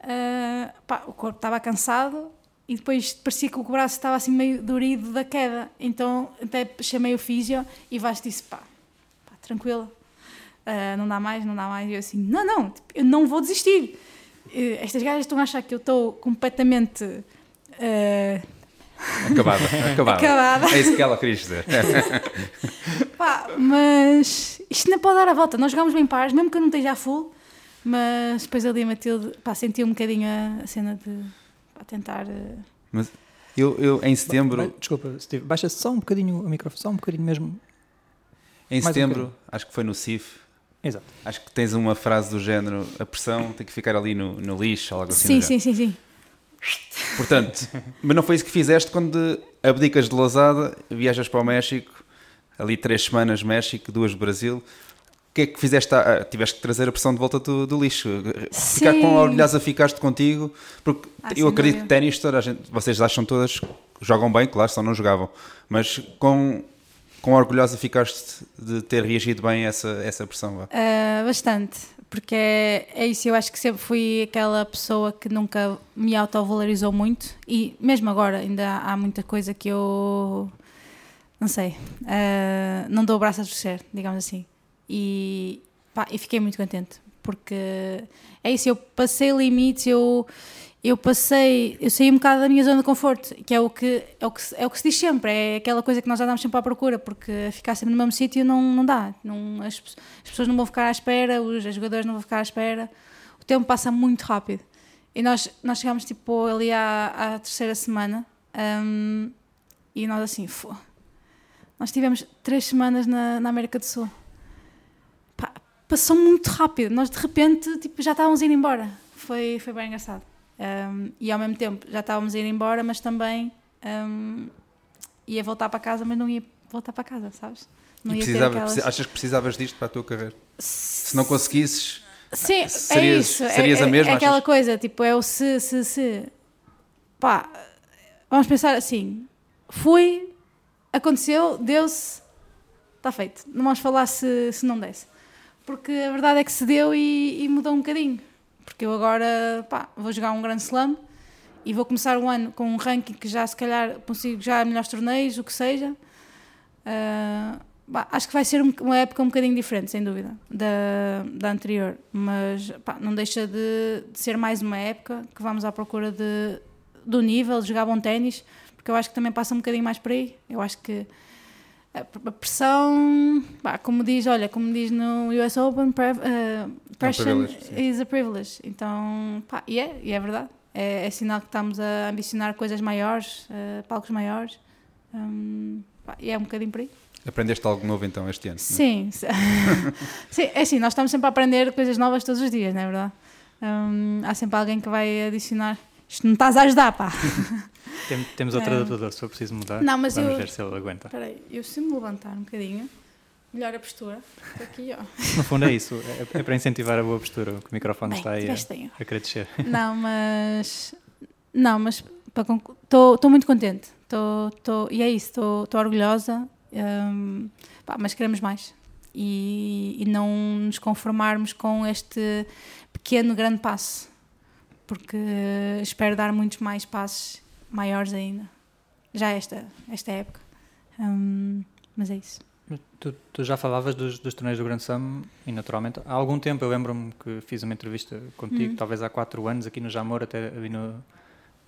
Ah, pá, o corpo estava cansado e depois parecia que o braço estava assim meio dorido da queda. Então até chamei o físio e Vasco disse: pá, pá ah, não dá mais, não dá mais. E eu assim: não, não, tipo, eu não vou desistir. Eh, Estas gajas estão a achar que eu estou completamente. ah, Acabada, acabada. Acabada. É isso que ela queria dizer. Pá, mas isto não pode dar a volta. Nós jogámos bem pares, mesmo que eu não esteja a full, mas depois ali a Matilde pá, senti um bocadinho a, cena de pá, tentar. eh, Mas eu, eu em setembro, Ba- Desculpa, Steve, baixa só um bocadinho o microfone, só um bocadinho mesmo. em um setembro, acho que foi no CIF, Exato. acho que tens uma frase do género, a pressão tem que ficar ali no, no lixo, ou algo assim. Sim, sim, sim, sim. Portanto, mas não foi isso que fizeste quando abdicas de Lousada, viajas para o México, ali três semanas México, duas Brasil. O que é que fizeste? Ah, tiveste que trazer a pressão de volta do, do lixo. Ficar Sim. com orgulhosa ficaste contigo, porque Ah, eu acredito que ténis, toda a gente, vocês acham todas, jogam bem, claro, só não jogavam, mas com, com orgulhosa ficaste de ter reagido bem a essa, essa pressão. Ah, bastante, porque é, é isso. Eu acho que sempre fui aquela pessoa que nunca me autovalorizou muito e mesmo agora ainda há, muita coisa que eu não sei, ah, não dou o braço a torcer, digamos assim. E, pá, e fiquei muito contente porque é isso. Eu passei limites, eu eu passei, eu saí um bocado da minha zona de conforto, que é o que, é o que, é o que se diz sempre, é aquela coisa que nós andamos sempre à procura, porque ficar sempre no mesmo sítio não, não dá. Não, as, as pessoas não vão ficar à espera, os, os jogadores não vão ficar à espera. O tempo passa muito rápido. E nós, nós chegámos tipo ali à, à terceira semana hum, e nós assim, "Fô, nós tivemos três semanas na, na América do Sul. Passou muito rápido. Nós de repente tipo, já estávamos ir embora. Foi, foi bem engraçado. Um, e ao mesmo tempo já estávamos a ir embora, mas também um, ia voltar para casa, mas não ia voltar para casa, sabes? Não ia precisava- aquelas- Achas que precisavas disto para a tua carreira? Se não conseguisses, Sim, é serias- isso. É- serias é, a mesma, É aquela achas? coisa, tipo, é o se, se, se. Pá, vamos pensar assim: fui, aconteceu, deu-se, está feito. Não vamos falar se, se não desse. Porque a verdade é que se deu e, e mudou um bocadinho. Porque eu agora, pá, vou jogar um grande slam e vou começar o ano com um ranking que já, se calhar, consigo já melhores torneios, o que seja. Ah, Bah, acho que vai ser um- uma época um bocadinho diferente, sem dúvida, da, da anterior. Mas pá, não deixa de, de ser mais uma época que vamos à procura de, do nível, de jogar bom ténis, porque eu acho que também passa um bocadinho mais por aí. Eu acho que a, pressão, bah, como diz, olha, como diz no US Open, pre, uh, pressure sim. is a privilege. Então, pá, e é, e é verdade. É, é sinal que estamos a ambicionar coisas maiores, uh, palcos maiores. Hum, pá, e é um bocadinho por aí. aprendeste algo novo então este ano. é? Sim, sim, é assim, nós estamos sempre a aprender coisas novas todos os dias, não é verdade? Hum, há sempre alguém que vai adicionar. Isto não estás a ajudar, pá. Tem- temos outro É. adaptador, se for preciso mudar. Não, mas Vamos eu- ver se ele aguenta. Espera aí, eu se me levantar um bocadinho, melhor a postura. Estou aqui, ó. No fundo é isso, é, é para incentivar a boa postura, que o microfone Bem, está aí a, a querer descer. Não, mas. Não, mas Estou muito contente. Tô, tô, e é isso, estou orgulhosa, um, pá, mas queremos mais. E, e não nos conformarmos com este pequeno, grande passo, porque espero dar muitos mais passos maiores ainda, já esta, esta época. Um, mas é isso. Tu, tu, já falavas dos, dos torneios do Grande Sam e naturalmente há algum tempo eu lembro-me que fiz uma entrevista contigo, hum. talvez há quatro anos aqui no Jamor, até vi no,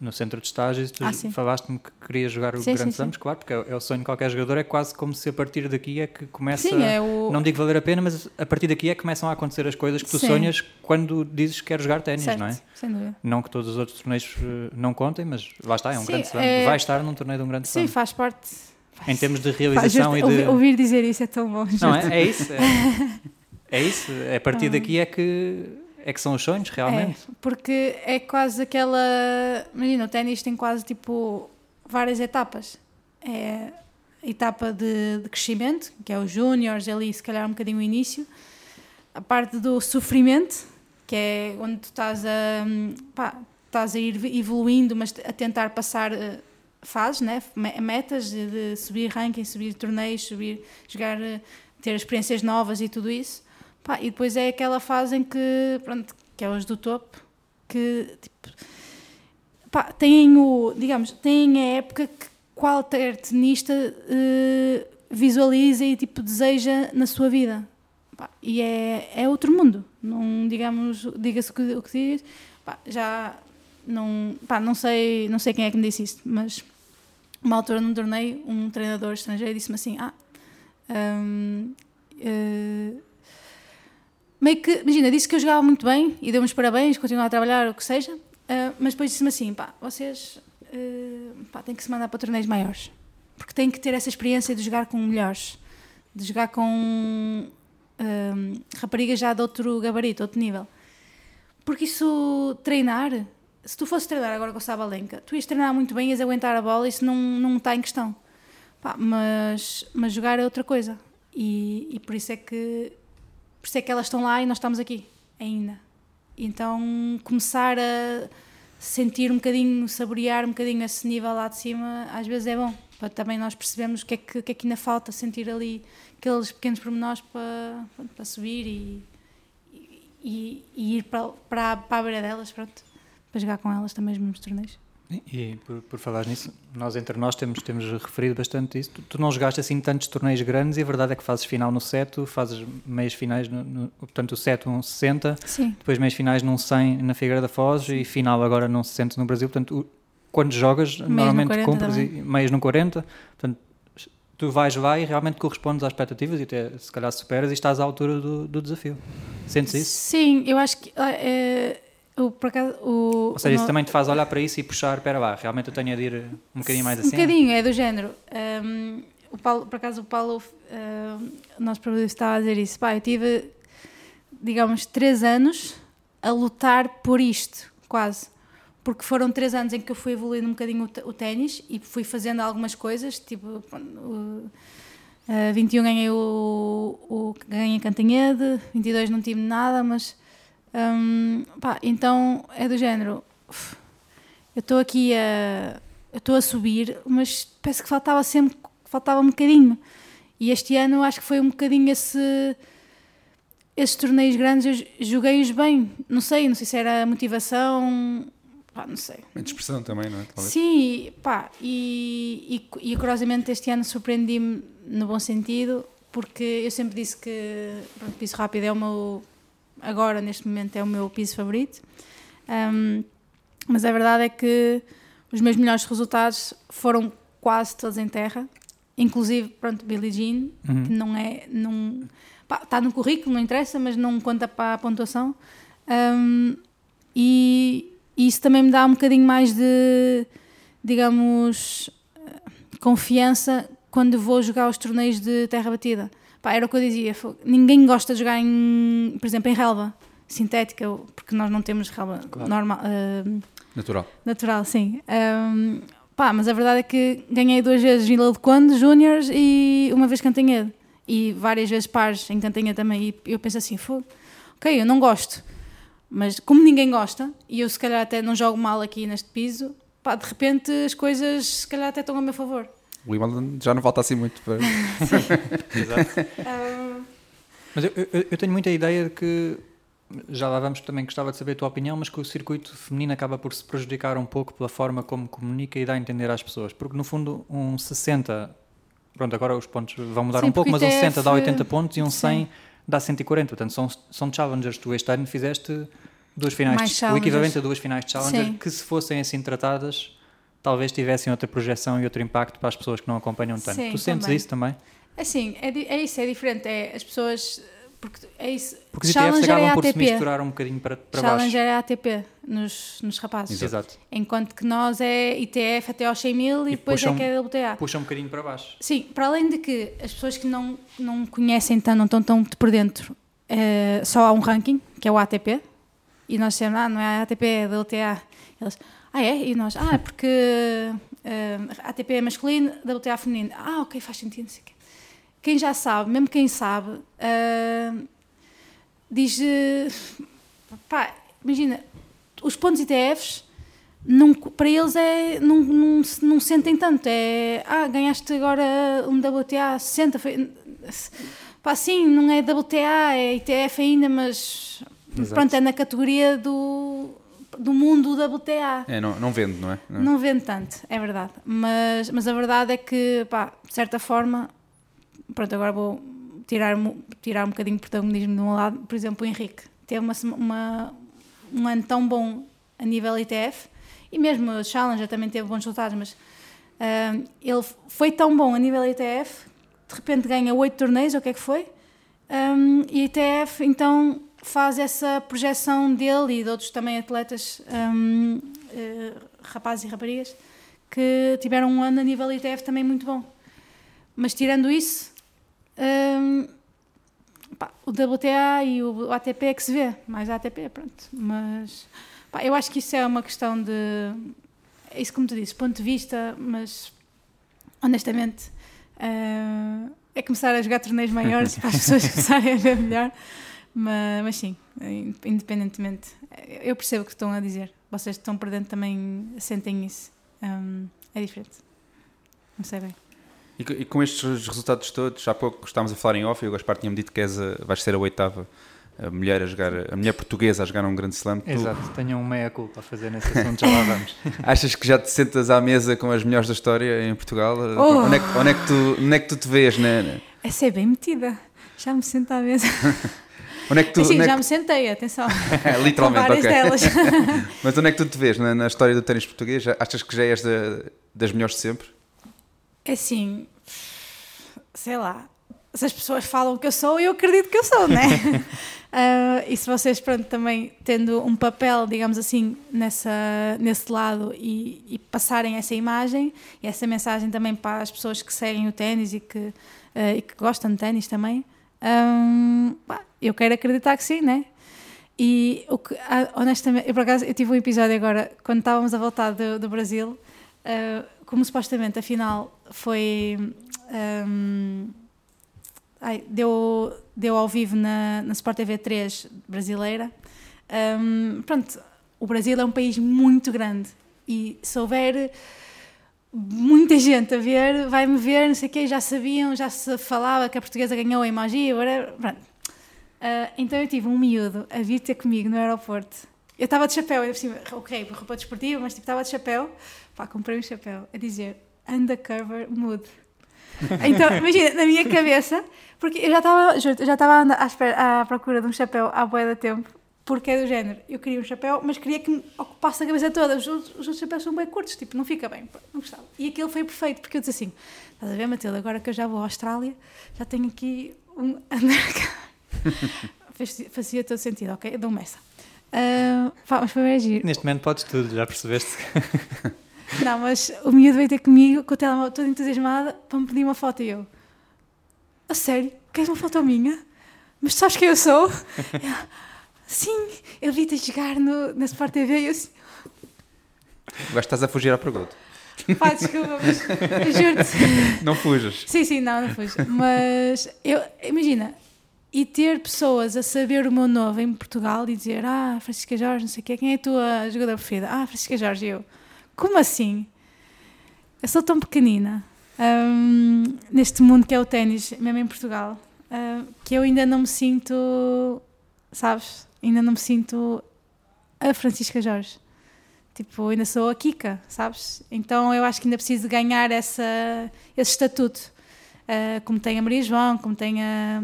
no centro de estágios, tu ah, falaste-me que querias jogar o Grande Sams, claro, porque é, é, o sonho de qualquer jogador, é quase como se a partir daqui é que começa, sim, é o... não digo valer a pena, mas a partir daqui é que começam a acontecer as coisas que tu sim. sonhas quando dizes que queres jogar ténis, não é? Sem dúvida. Não que todos os outros torneios eh, não contem, mas lá está, é um sim, Grande Slam, é... vai estar num torneio de um Grande Slam. Sim, faz parte... Em termos de realização e de... Ouvir dizer isso é tão bom. Não, é, é isso. É, é isso. A partir ah. daqui é que é que são os sonhos, realmente. É, porque é quase aquela. Imagina, o ténis tem quase tipo várias etapas. É a etapa de, de crescimento, que é os júniores, ali se calhar um bocadinho o início. A parte do sofrimento, que é onde tu estás a, pá, estás a ir evoluindo, mas a tentar passar eh, fases, né? metas de, de subir ranking, subir torneios, subir, jogar, eh, ter experiências novas e tudo isso. Pá, e depois é aquela fase em que, pronto, que é os do topo, que tipo, pá, têm o, digamos, têm a época que qualquer tenista uh, visualiza e tipo deseja na sua vida. Pá, e é, é outro mundo. Não, digamos, diga-se o que, o que diz, pá, já não, pá, não sei, não sei quem é que me disse isso, mas uma altura num torneio, um treinador estrangeiro disse-me assim: "Ah, uh, meio que, imagina, disse que eu jogava muito bem e deu-me os parabéns, continuar a trabalhar, o que seja, uh, mas depois disse-me assim: pá, vocês uh, pá, têm que se mandar para torneios maiores, porque têm que ter essa experiência de jogar com melhores, de jogar com uh, raparigas já de outro gabarito, outro nível. Porque isso, treinar, se tu fosses treinar agora com o Sabalenka, tu ias treinar muito bem, ias aguentar a bola, isso não, não está em questão. Pá, mas, mas jogar é outra coisa. E, e por isso é que por isso é que elas estão lá e nós estamos aqui ainda. Então começar a sentir um bocadinho, saborear um bocadinho esse nível lá de cima, às vezes é bom, para também nós percebermos o que é que, que, é que ainda falta, sentir ali aqueles pequenos pormenores para, para subir e, e, e ir para, para, para a beira delas, pronto, para jogar com elas também os mesmos torneios. E por, por falar nisso, nós entre nós temos, temos referido bastante isso. Tu, tu, não jogaste assim tantos torneios grandes e a verdade é que fazes final no seto, fazes meias finais, no, no, portanto o seto um 60, Sim. depois meias finais num 100 na Figueira da Foz e final agora num 60 no Brasil. Portanto, o, quando jogas, meias normalmente compras meias no 40, portanto tu vais lá e realmente correspondes às expectativas e até se calhar superas e estás à altura do, do desafio. Sentes isso? Sim, eu acho que... É o, acaso, o, Ou seja, isso também te faz olhar para isso e puxar, espera lá, realmente eu tenho a ir um bocadinho mais assim? Um bocadinho, é do género. Um, o Paulo, por acaso o Paulo, o nosso produtor estava a dizer isso. Pá, eu tive, digamos, três anos a lutar por isto, quase. Porque foram três anos em que eu fui evoluindo um bocadinho o, o ténis e fui fazendo algumas coisas, tipo... Uh, uh, 21 ganhei o, o ganhei Cantanhede, 22 não tive nada, mas um, pá, então é do género. Eu estou aqui a. Eu estou a subir, mas parece que faltava sempre. Faltava um bocadinho. E este ano acho que foi um bocadinho esse. Esses torneios grandes eu joguei-os bem. Não sei, não sei se era motivação. Pá, não sei. A dispersão também, não é? Talvez. Sim, pá, e, e, e curiosamente este ano surpreendi-me no bom sentido, porque eu sempre disse que pronto, piso rápido é o meu agora, neste momento, é o meu piso favorito. Um, mas a verdade é que os meus melhores resultados foram quase todos em terra, inclusive, pronto, Billie Jean, uhum. que não é. Não, pá, está no currículo, não interessa, mas não conta para a pontuação. Um, e, e isso também me dá um bocadinho mais de, digamos, confiança quando vou jogar os torneios de terra batida. Pá, era o que eu dizia, ninguém gosta de jogar, em, por exemplo, em relva sintética, porque nós não temos relva claro. normal. Uh, natural. Natural, sim. Um, pá, mas a verdade é que ganhei duas vezes Vila de Conde, Júniors, e uma vez Cantanhede. E várias vezes pares em Cantanhede também. E eu penso assim, fogo, ok, eu não gosto. Mas como ninguém gosta, e eu se calhar até não jogo mal aqui neste piso, pá, de repente as coisas se calhar até estão a meu favor. O Wimbledon já não falta assim muito para. Exato. Mas eu, eu- eu tenho muita ideia de que, já lá vamos, também gostava de saber a tua opinião, mas que o circuito feminino acaba por se prejudicar um pouco pela forma como comunica e dá a entender às pessoas. Porque no fundo, um 60, pronto, agora os pontos vão mudar Sim, um pouco, mas um o 60 dá ITF 80 pontos e um sim. 100 dá 140. Portanto, são, são challengers. Tu este ano fizeste duas finais, de, o equivalente a duas finais de challenger, Sim. que se fossem assim tratadas, talvez tivessem outra projeção e outro impacto para as pessoas que não acompanham tanto. Sim, tu sentes também. isso também? Assim, é, di- é isso, é diferente. É as pessoas. Porque é isso. Porque os ETFs Challenger acabam é por se misturar um bocadinho para, para baixo. Challenger é ATP nos, nos rapazes. Exato. Enquanto que nós é ITF até aos 100 mil e, E depois puxam- é que é WTA. Puxa um bocadinho para baixo. Sim, para além de que as pessoas que não, não conhecem tanto, não estão tão por dentro, eh, só há um ranking, que é o ATP, e nós dizemos, ah, não é ATP, é WTA. Eles, ah, é? E nós, ah, é porque eh, ATP é masculino, WTA é feminino. Ah, ok, faz sentido, não sei o quê. Quem já sabe, mesmo quem sabe, eh, diz, eh, pá, imagina, os pontos ITFs não, para eles é, não, não, não sentem tanto. É, ah, ganhaste agora um WTA 60. Foi, pá, sim, não é WTA, é ITF ainda, mas Exato. pronto, é na categoria do, do mundo WTA. É, não, não vende, não é? Não. Não vende tanto, é verdade. Mas, mas a verdade é que, pá, de certa forma, pronto, agora vou tirar, tirar um bocadinho de protagonismo de um lado. Por exemplo, o Henrique teve uma, uma, um ano tão bom a nível ITF e mesmo o Challenger também teve bons resultados, mas ah, ele foi tão bom a nível ITF, de repente ganha oito torneios, ou o que é que foi? Um, e a ITF então faz essa projeção dele e de outros também atletas, um, eh, rapazes e raparigas, que tiveram um ano a nível ITF também muito bom. Mas tirando isso, um, pá, o WTA e o ATP é que se vê, mais a ATP, pronto. Mas pá, eu acho que isso é uma questão de. É isso como tu disse, ponto de vista, mas honestamente eh, é começar a jogar torneios maiores para as pessoas começarem a ver melhor. Mas, mas sim, in- independentemente, eu percebo o que estão a dizer. Vocês que estão por dentro também sentem isso. Um, é diferente. Não sei bem. E, co- e com estes resultados todos, há pouco estávamos a falar em off e o Gaspar tinha-me dito que és a, vais ser a oitava a mulher a jogar, a mulher portuguesa a jogar um grande slam. Tu Exato, tenho um meia-culpa a fazer nesse assunto, já lá vamos. achas que já te sentas à mesa com as melhores da história em Portugal? Oh! Onde, é que, onde, é que tu, onde é que tu te vês? Né? Essa é bem metida. Já me sento à mesa. Onde é que tu. Assim, onde é já que- me sentei, atenção. Com Literalmente, várias ok. delas. Mas onde é que tu te vês na, na história do ténis português? Achas que já és da- das melhores de sempre? É assim, sei lá, se as pessoas falam que eu sou, eu acredito que eu sou, né? Ah, e se vocês, pronto, também tendo um papel, digamos assim, nessa, nesse lado e, e passarem essa imagem e essa mensagem também para as pessoas que seguem o ténis e que, ah, e que gostam de ténis também, hum, pá, eu quero acreditar que sim, né? E o que, ah, honestamente, eu por acaso eu tive um episódio agora, quando estávamos a voltar do, do Brasil, ah, como supostamente a final foi. hum, ai, deu, deu ao vivo na, na Sport TV 3 brasileira. hum, pronto, o Brasil é um país muito grande e se houver muita gente a ver, vai-me ver, não sei o quê, já sabiam, já se falava que a portuguesa ganhou a emoji, whatever, pronto. Ah, então eu tive um miúdo a vir ter comigo no aeroporto. Eu estava de chapéu, por cima, ok, roupa desportiva, mas tipo, estava de chapéu, pá, comprei um chapéu, a dizer undercover mood. Então, imagina, na minha cabeça, porque eu já estava, juro, eu já estava à, procura de um chapéu há boa da tempo, porque é do género, eu queria um chapéu, mas queria que me ocupasse a cabeça toda, os outros, os outros chapéus são bem curtos, tipo, não fica bem, não gostava. E aquele foi perfeito, porque eu disse assim, estás a ver, Matilde, agora que eu já vou à Austrália, já tenho aqui um undercover. Faz- Fazia todo sentido, ok? Dou-me essa. Ah, pá, mas foi bem giro. Neste momento podes tudo, já percebeste? Não, mas o miúdo veio ter comigo com o telemóvel toda entusiasmada para me pedir uma foto e eu. A sério? Queres uma foto minha? Mas tu sabes quem eu sou? Sim, eu vi-te jogar no, na Sport TV e eu assim, Agora estás a fugir à pergunta. pá, desculpa, mas juro-te. Não fujas. Sim, sim, não, não fujo. Mas eu, imagina, e ter pessoas a saber o meu nome em Portugal e dizer, ah, Francisca Jorge, não sei o quê, quem é a tua jogadora preferida? Ah, Francisca Jorge, eu. como assim? Eu sou tão pequenina hum, neste mundo que é o ténis, mesmo em Portugal, hum, que eu ainda não me sinto, sabes? Ainda não me sinto a Francisca Jorge. Tipo, ainda sou a Kika, sabes? Então eu acho que ainda preciso ganhar essa, esse estatuto. Uh, como tem a Maria João, como tem a,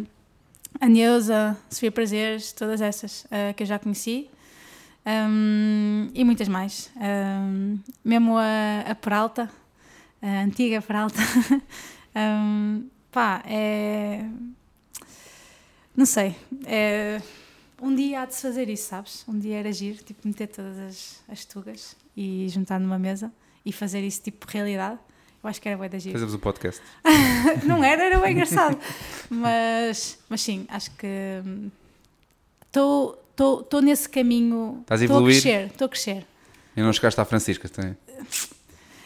a Neuza, Sofia Prazeres, todas essas uh, que eu já conheci. Um, e muitas mais. Um, mesmo a, a Peralta, a antiga Peralta. um, pá, é. Não sei. É, um dia há de se fazer isso, sabes? Um dia era agir, tipo, meter todas as, as tugas e juntar numa mesa e fazer isso tipo realidade. Eu acho que era bem da giro. Fazemos um podcast. não era, era bem engraçado. mas, mas sim, acho que estou nesse caminho. Estás a Estou a evoluir? crescer, estou a crescer. E não chegaste à Francisca também.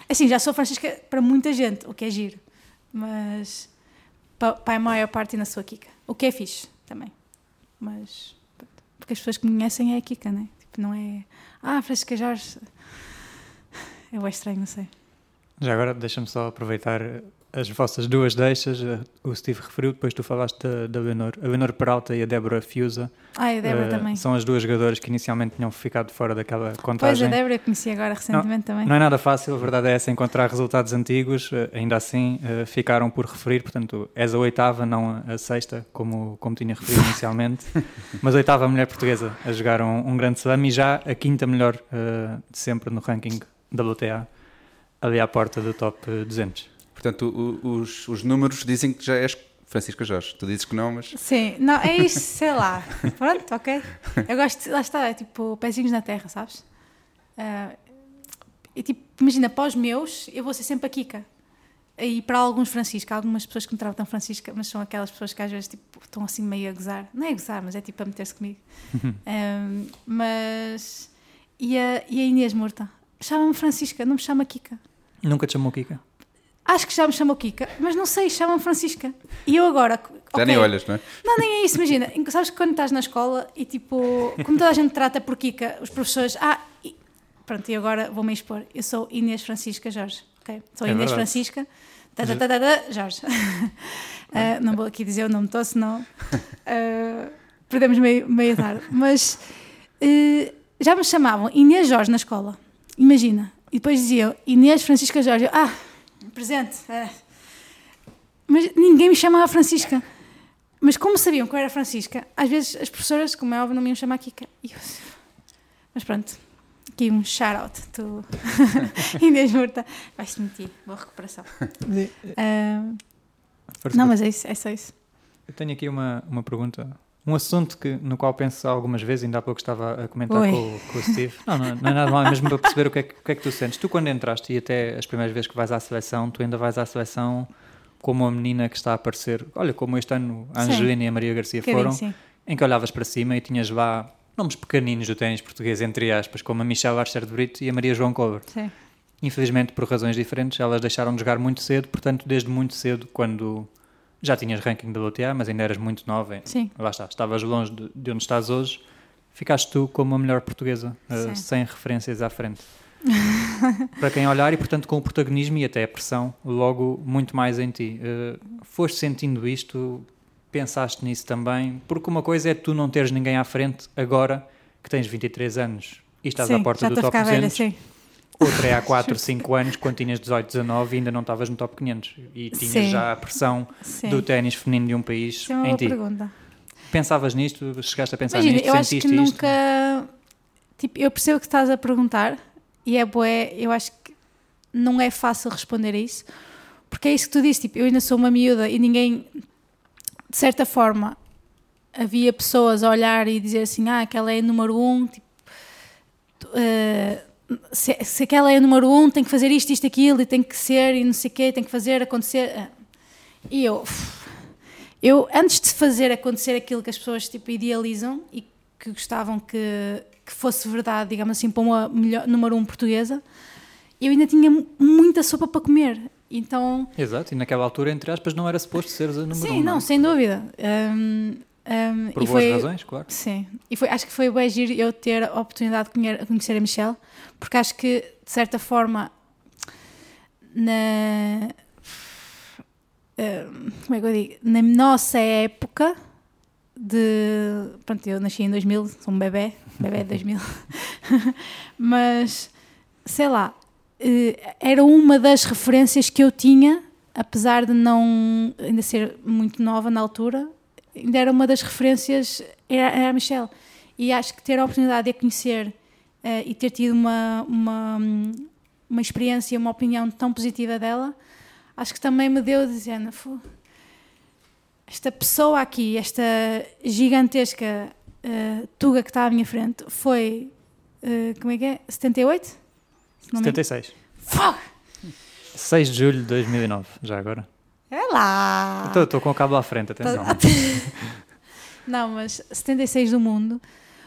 Assim, já sou Francisca para muita gente, o que é giro. Mas pa- para a maior parte ainda sou a Kika. O que é fixe também. Mas porque as pessoas que me conhecem é a Kika, né? Tipo, não é. Ah, Francisca Jorge. É bem estranho, não sei. Já agora deixa-me só aproveitar as vossas duas deixas. Eh, O Steve referiu, depois tu falaste da, da Leonor. A Leonor Peralta e a Débora Fiusa Ah, e a Débora eh, também. são as duas jogadoras que inicialmente tinham ficado fora daquela Pois, a contagem. Débora eu conheci agora recentemente também. Não é nada fácil, a verdade é essa, encontrar resultados antigos, eh, ainda assim eh, ficaram por referir, portanto, és a oitava, não a sexta, como, como tinha referido inicialmente, mas a oitava mulher portuguesa a jogar um, um grande slam e já a quinta melhor eh, de sempre no ranking WTA, ali à porta do top eh, 200. Portanto, o- os, os números dizem que já és Francisca Jorge. Tu dizes que não, mas Sim, não, é isso, sei lá. Pronto, ok. Eu gosto, lá está, é tipo pezinhos na terra, sabes? Ah, e tipo, imagina, para os meus, eu vou ser sempre a Kika. E para alguns Francisca, há algumas pessoas que me tratam Francisca, mas são aquelas pessoas que às vezes tipo, estão assim meio a gozar. Não é a gozar, mas é tipo a meter-se comigo. Ahm, mas. E a, e a Inês Murta? Chama-me Francisca, não me chama Kika. Nunca te chamou Kika? Acho que já me chamou Kika, mas não sei, chama-me Francisca. E eu agora. já ok, nem olhas, não é? não, nem é isso, imagina. Sabes que quando estás na escola e tipo, como toda a gente trata por Kika, os professores. Ah, e, pronto, e agora vou-me expor. Eu sou Inês Francisca Jorge, ok? Sou É Inês verdade. Francisca. tá, tá, tá, tá, Jorge. Ah, não vou aqui dizer o nome todo, senão ah, perdemos meio, meio tarde. Mas eh, já me chamavam Inês Jorge na escola. Imagina. E depois diziam Inês Francisca Jorge. Eu, ah, presente. ah. Mas ninguém me chamava Francisca. Mas como sabiam que eu era Francisca, às vezes as professoras, como é óbvio, não me iam chamar Kika. Eu- Mas pronto, aqui um shout-out. Tu, Inês Murta, vais-te mentir. Boa recuperação. Força, não, mas é isso, é só isso. Eu tenho aqui uma, uma pergunta. Um assunto que, no qual penso algumas vezes, ainda há pouco estava a comentar com, o- com o Steve. Não, não, não é nada mal, é mesmo para perceber o que, é que, o que é que tu sentes. Tu, quando entraste e até as primeiras vezes que vais à seleção, tu ainda vais à seleção como uma menina que está a aparecer. Olha, como este ano a Sim. Angelina e a Maria Garcia bocadinho, foram, sim. em que olhavas para cima e tinhas lá nomes pequeninos do ténis português, entre aspas, como a Michelle Archer de Brito e a Maria João Cover. sim. Infelizmente, por razões diferentes, elas deixaram de jogar muito cedo, portanto, desde muito cedo, quando já tinhas ranking da WTA, mas ainda eras muito nova? Sim. lá está, estavas longe de, de onde estás hoje, ficaste tu como a melhor portuguesa, Sim. sem referências à frente. Para quem olhar, e portanto com o protagonismo e até a pressão, logo muito mais em ti. Eh, foste sentindo isto, pensaste nisso também, porque uma coisa é tu não teres ninguém à frente agora que tens 23 anos e estás sim, à porta do top ficar 200. velha, sim. Outra é há 4, 5 anos, quando tinhas 18, 19 e ainda não estavas no top 500. E tinhas Sim. já a pressão sim. do ténis feminino de um país Isso é uma em ti. pergunta. Pensavas nisto? Chegaste a pensar Imagina, nisto? eu acho que Sentiste isto? nunca. Tipo, eu percebo o que estás a perguntar e é boé, eu acho que não é fácil responder a isso, porque é isso que tu disse, tipo, eu ainda sou uma miúda e ninguém, de certa forma, havia pessoas a olhar e dizer assim, ah, aquela é a número um, tipo, eh, se, se aquela é a número um, tem que fazer isto, isto, aquilo, e tem que ser, e não sei o quê, tem que fazer, acontecer. Ah. E eu, eu, antes de fazer acontecer aquilo que as pessoas tipo, idealizam e que gostavam que, que fosse verdade, digamos assim, para uma melhor, número um portuguesa, eu ainda tinha mu- muita sopa para comer. Então, Exato, e naquela altura, entre aspas, não era suposto seres a número sim, um, não, é? sem dúvida. Hum, Um, Por e boas foi, razões, claro. Sim, e foi, acho que foi bem giro eu ter a oportunidade de conhe- conhecer a Michelle, porque acho que, de certa forma, na. hum, como é que eu digo? Na nossa época de. Pronto, eu nasci em 2000, sou um bebê, bebê de 2000, mas sei lá, eh, era uma das referências que eu tinha, apesar de não ainda ser muito nova na altura, ainda era uma das referências, era, era a Michelle. E acho que ter a oportunidade de a conhecer eh, e ter tido uma, uma, uma experiência, uma opinião tão positiva dela, acho que também me deu dizendo, "Fu, esta pessoa aqui, esta gigantesca eh, tuga que está à minha frente, foi, eh, como é que é? 78? Se não me engano. 76. Fogo! 6 de julho de 2009, já agora. É lá! Estou estou com o cabo à frente, atenção. Não, mas 76 do mundo.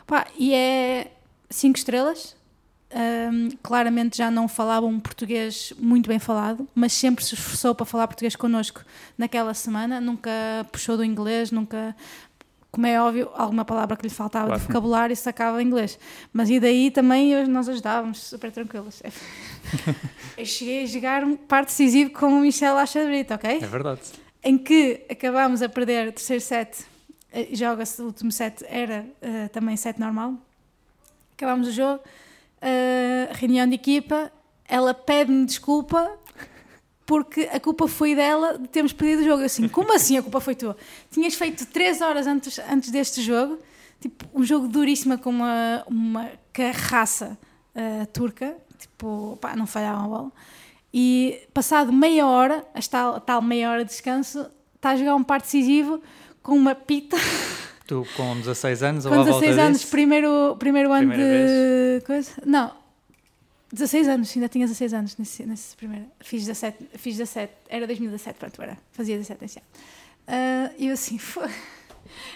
Pá, e é 5 estrelas. Ahm, claramente já não falava um português muito bem falado, mas sempre se esforçou para falar português connosco naquela semana. Nunca puxou do inglês, nunca. Como é óbvio, alguma palavra que lhe faltava Claro. de vocabulário sacava em inglês. Mas e daí também nós ajudávamos, super tranquilos. eu cheguei a jogar um par decisivo com o Michel Achabrito, ok? É verdade. em que acabámos a perder o terceiro set, eh, joga-se o último set, era eh, também set normal. Acabámos o jogo, eh, reunião de equipa, ela pede-me desculpa porque a culpa foi dela de termos perdido o jogo. Eu assim, como assim a culpa foi tua? Tinhas feito três horas antes, antes deste jogo, tipo, um jogo duríssimo com uma, uma carraça eh, turca, tipo, pá, não falhava a bola. E passado meia hora, a tal, a tal meia hora de descanso, está a jogar um par decisivo com uma pita. Tu com 16 anos ou com volta 16 anos, disso, primeiro, primeiro ano Primeira de coisa. Não, 16 anos, ainda tinha 16 anos nesse, nesse primeiro. Fiz 17, fiz 17, era 2017, pronto, era, fazia 17 esse ano. Ah, E eu assim, "Fô,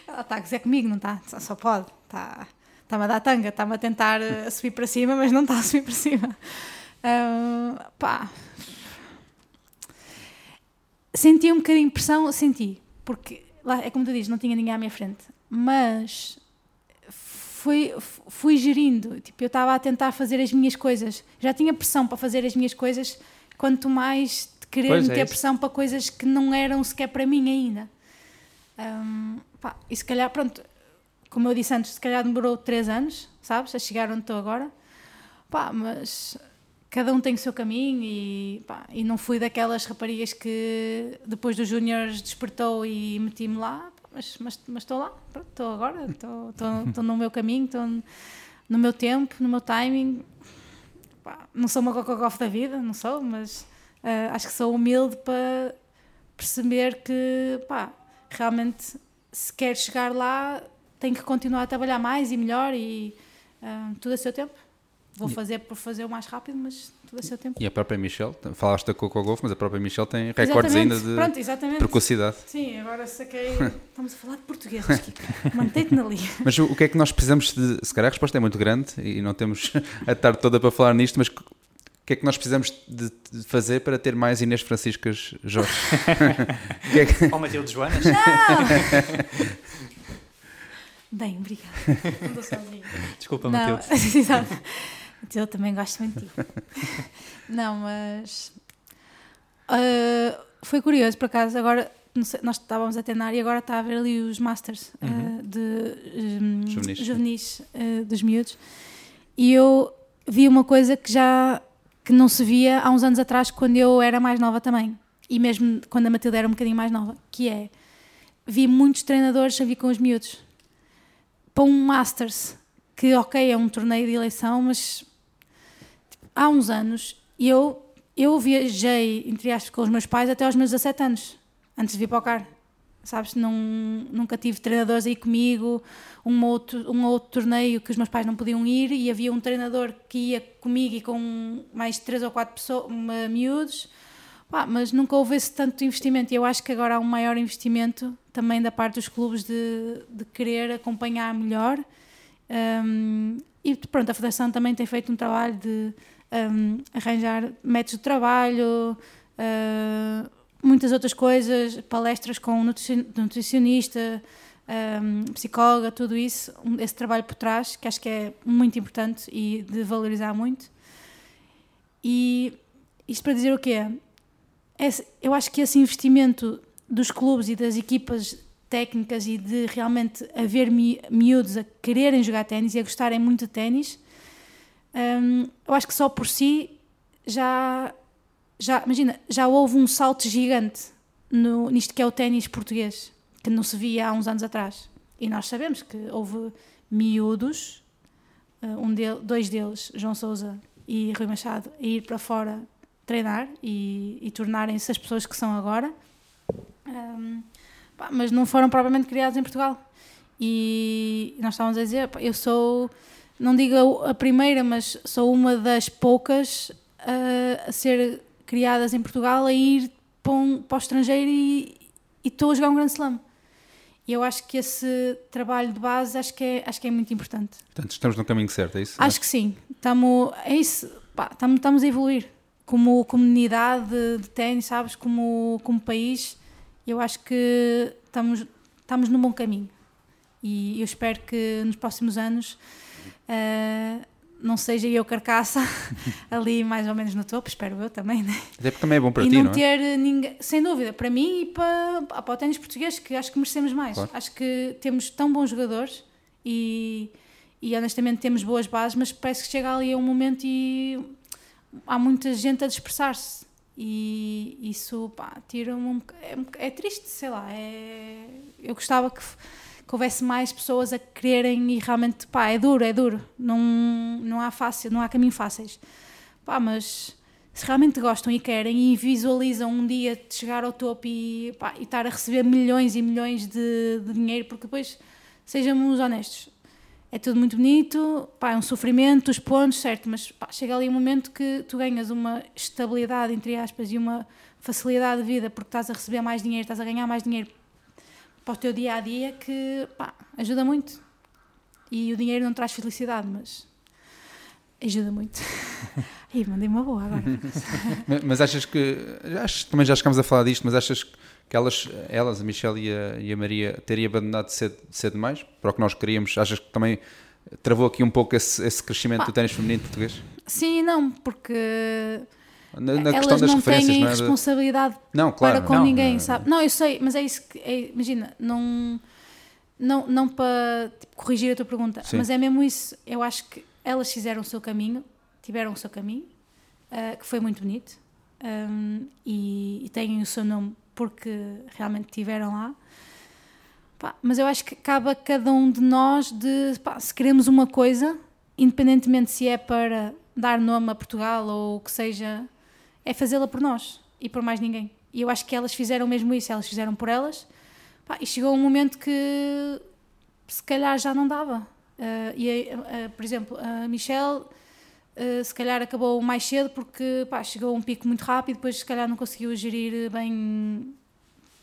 ela está a gozar comigo, não está? Só, só pode, está. Está-me a dar tanga, está-me a tentar eh, subir para cima, mas não está a subir para cima. Ah, pá, Senti um bocadinho de pressão, senti, porque lá, é como tu dizes, não tinha ninguém à minha frente, mas fui, fui gerindo, tipo, eu estava a tentar fazer as minhas coisas, já tinha pressão para fazer as minhas coisas, quanto mais querer Pois é meter isso. pressão para coisas que não eram sequer para mim ainda. Hum, pá, e se calhar, pronto, como eu disse antes, se calhar demorou três anos, sabes, a chegar onde estou agora, pá, mas cada um tem o seu caminho e, pá, e não fui daquelas raparigas que depois dos júniores despertou e meti-me lá, mas, mas, mas estou lá, estou agora, estou, no meu caminho, estou no meu tempo, no meu timing. Pá, não sou uma cocogof da vida, não sou, mas ah, acho que sou humilde para perceber que, pá, realmente se quer chegar lá tem que continuar a trabalhar mais e melhor e ah, tudo a seu tempo. Vou fazer por fazer o mais rápido, mas tudo a seu tempo. E a própria Michelle, falaste da Coco Golf, mas a própria Michelle tem recordes Exatamente. ainda de Pronto, exatamente. precocidade. Sim, agora saquei. Estamos a falar de português, Kiko. Mantém-te na linha. Mas o que é que nós precisamos de. Se calhar a resposta é muito grande e não temos a tarde toda para falar nisto, mas o que é que nós precisamos de, de fazer para ter mais Inês Franciscas Jorge? Que é que- Ou Matilde Joanas? Bem, obrigada. Não estou sozinha. Desculpa, Matilde. exato. Eu também gosto muito de ti. Não, mas. ah, foi curioso, por acaso, agora. sei, nós estávamos a treinar e agora está a ver ali os Masters ah, de um, Juvenis. juvenis, ah, dos miúdos. E eu vi uma coisa que já que não se via há uns anos atrás, quando eu era mais nova também. E mesmo quando a Matilde era um bocadinho mais nova, que é vi muitos treinadores a vir com os miúdos para um Masters, que ok, é um torneio de eleição, mas há uns anos eu, eu viajei, entre aspas, com os meus pais até aos meus 17 anos, antes de vir para o CAR. Sabes, não, nunca tive treinadores aí comigo, um outro, um outro torneio que os meus pais não podiam ir e havia um treinador que ia comigo e com mais três ou quatro pessoas, uma, miúdos, Pá, mas nunca houve esse tanto investimento. E eu acho que agora há um maior investimento também da parte dos clubes de, de querer acompanhar melhor. Um, e pronto, a Federação também tem feito um trabalho de um, arranjar métodos de trabalho, uh, muitas outras coisas, palestras com nutrici- nutricionista, um, psicóloga, tudo isso, esse trabalho por trás, que acho que é muito importante e de valorizar muito. E isto para dizer o quê? Eu acho que esse investimento dos clubes e das equipas técnicas e de realmente haver mi, miúdos a quererem jogar ténis e a gostarem muito de ténis, hum, eu acho que só por si já, já, imagina, já houve um salto gigante no, nisto que é o ténis português, que não se via há uns anos atrás. E nós sabemos que houve miúdos, eh, um del- dois deles, João Souza e Rui Machado, a ir para fora treinar e, e tornarem-se as pessoas que são agora. Hum, pá, mas não foram propriamente criados em Portugal. E nós estávamos a dizer, pá, eu sou, não digo a primeira, mas sou uma das poucas a, a ser criadas em Portugal, a ir para, um- para o estrangeiro e e estou a jogar um grande slam. E eu acho que esse trabalho de base acho que é, acho que é muito importante. Portanto, estamos no caminho certo, é isso? Acho que sim. Estamos, é isso, pá, estamos, estamos a evoluir como comunidade de, de ténis, sabes? Como, como país. Eu acho que estamos, estamos num bom caminho. E eu espero que nos próximos anos ah, não seja eu carcaça ali mais ou menos no topo, espero eu também, né? Até porque também é bom para e ti, não, não é? ter ninguém, sem dúvida, para mim e para, para o ténis português, que acho que merecemos mais. Claro. Acho que temos tão bons jogadores e, e honestamente temos boas bases, mas parece que chega ali a um momento e há muita gente a dispersar-se. E isso tira-me um é, é triste, sei lá. É, eu gostava que, que houvesse mais pessoas a quererem e realmente, pá, é duro, é duro. Não, não há fácil, não há caminho fáceis. Pá, mas se realmente gostam e querem e visualizam um dia chegar ao topo e, pá, e estar a receber milhões e milhões de, de dinheiro, porque depois, sejamos honestos, é tudo muito bonito, pá, é um sofrimento, os pontos, certo, mas pá, chega ali um momento que tu ganhas uma estabilidade, entre aspas, e uma facilidade de vida porque estás a receber mais dinheiro, estás a ganhar mais dinheiro para o teu dia a dia que pá, ajuda muito. E o dinheiro não traz felicidade, mas ajuda muito. Aí, mandei uma boa agora. Mas- achas que. Acho, também já chegámos a falar disto, mas achas que elas, elas a Michelle e a, e a Maria, teriam abandonado cedo, cedo demais para o que nós queríamos? Achas que também travou aqui um pouco esse, esse crescimento do ténis feminino português? Sim não, porque Na, na elas questão das não referências, têm não é? De- responsabilidade Não, claro. para com não, ninguém, não, sabe? Não, eu sei, mas é isso que. é- imagina, não, não, não para tipo, corrigir a tua pergunta, Sim. mas é mesmo isso. Eu acho que elas fizeram o seu caminho, tiveram o seu caminho, ah, que foi muito bonito, ahm, e, e têm o seu nome porque realmente tiveram lá. Pá, mas eu acho que cabe a cada um de nós de pá, se queremos uma coisa, independentemente se é para dar nome a Portugal ou o que seja, é fazê-la por nós e por mais ninguém. E eu acho que elas fizeram mesmo isso, elas fizeram por elas. Pá, e chegou um momento que se calhar já não dava. Ah, e, ah, por exemplo, a Michelle ah, se calhar acabou mais cedo porque pá, chegou a um pico muito rápido, depois se calhar não conseguiu gerir bem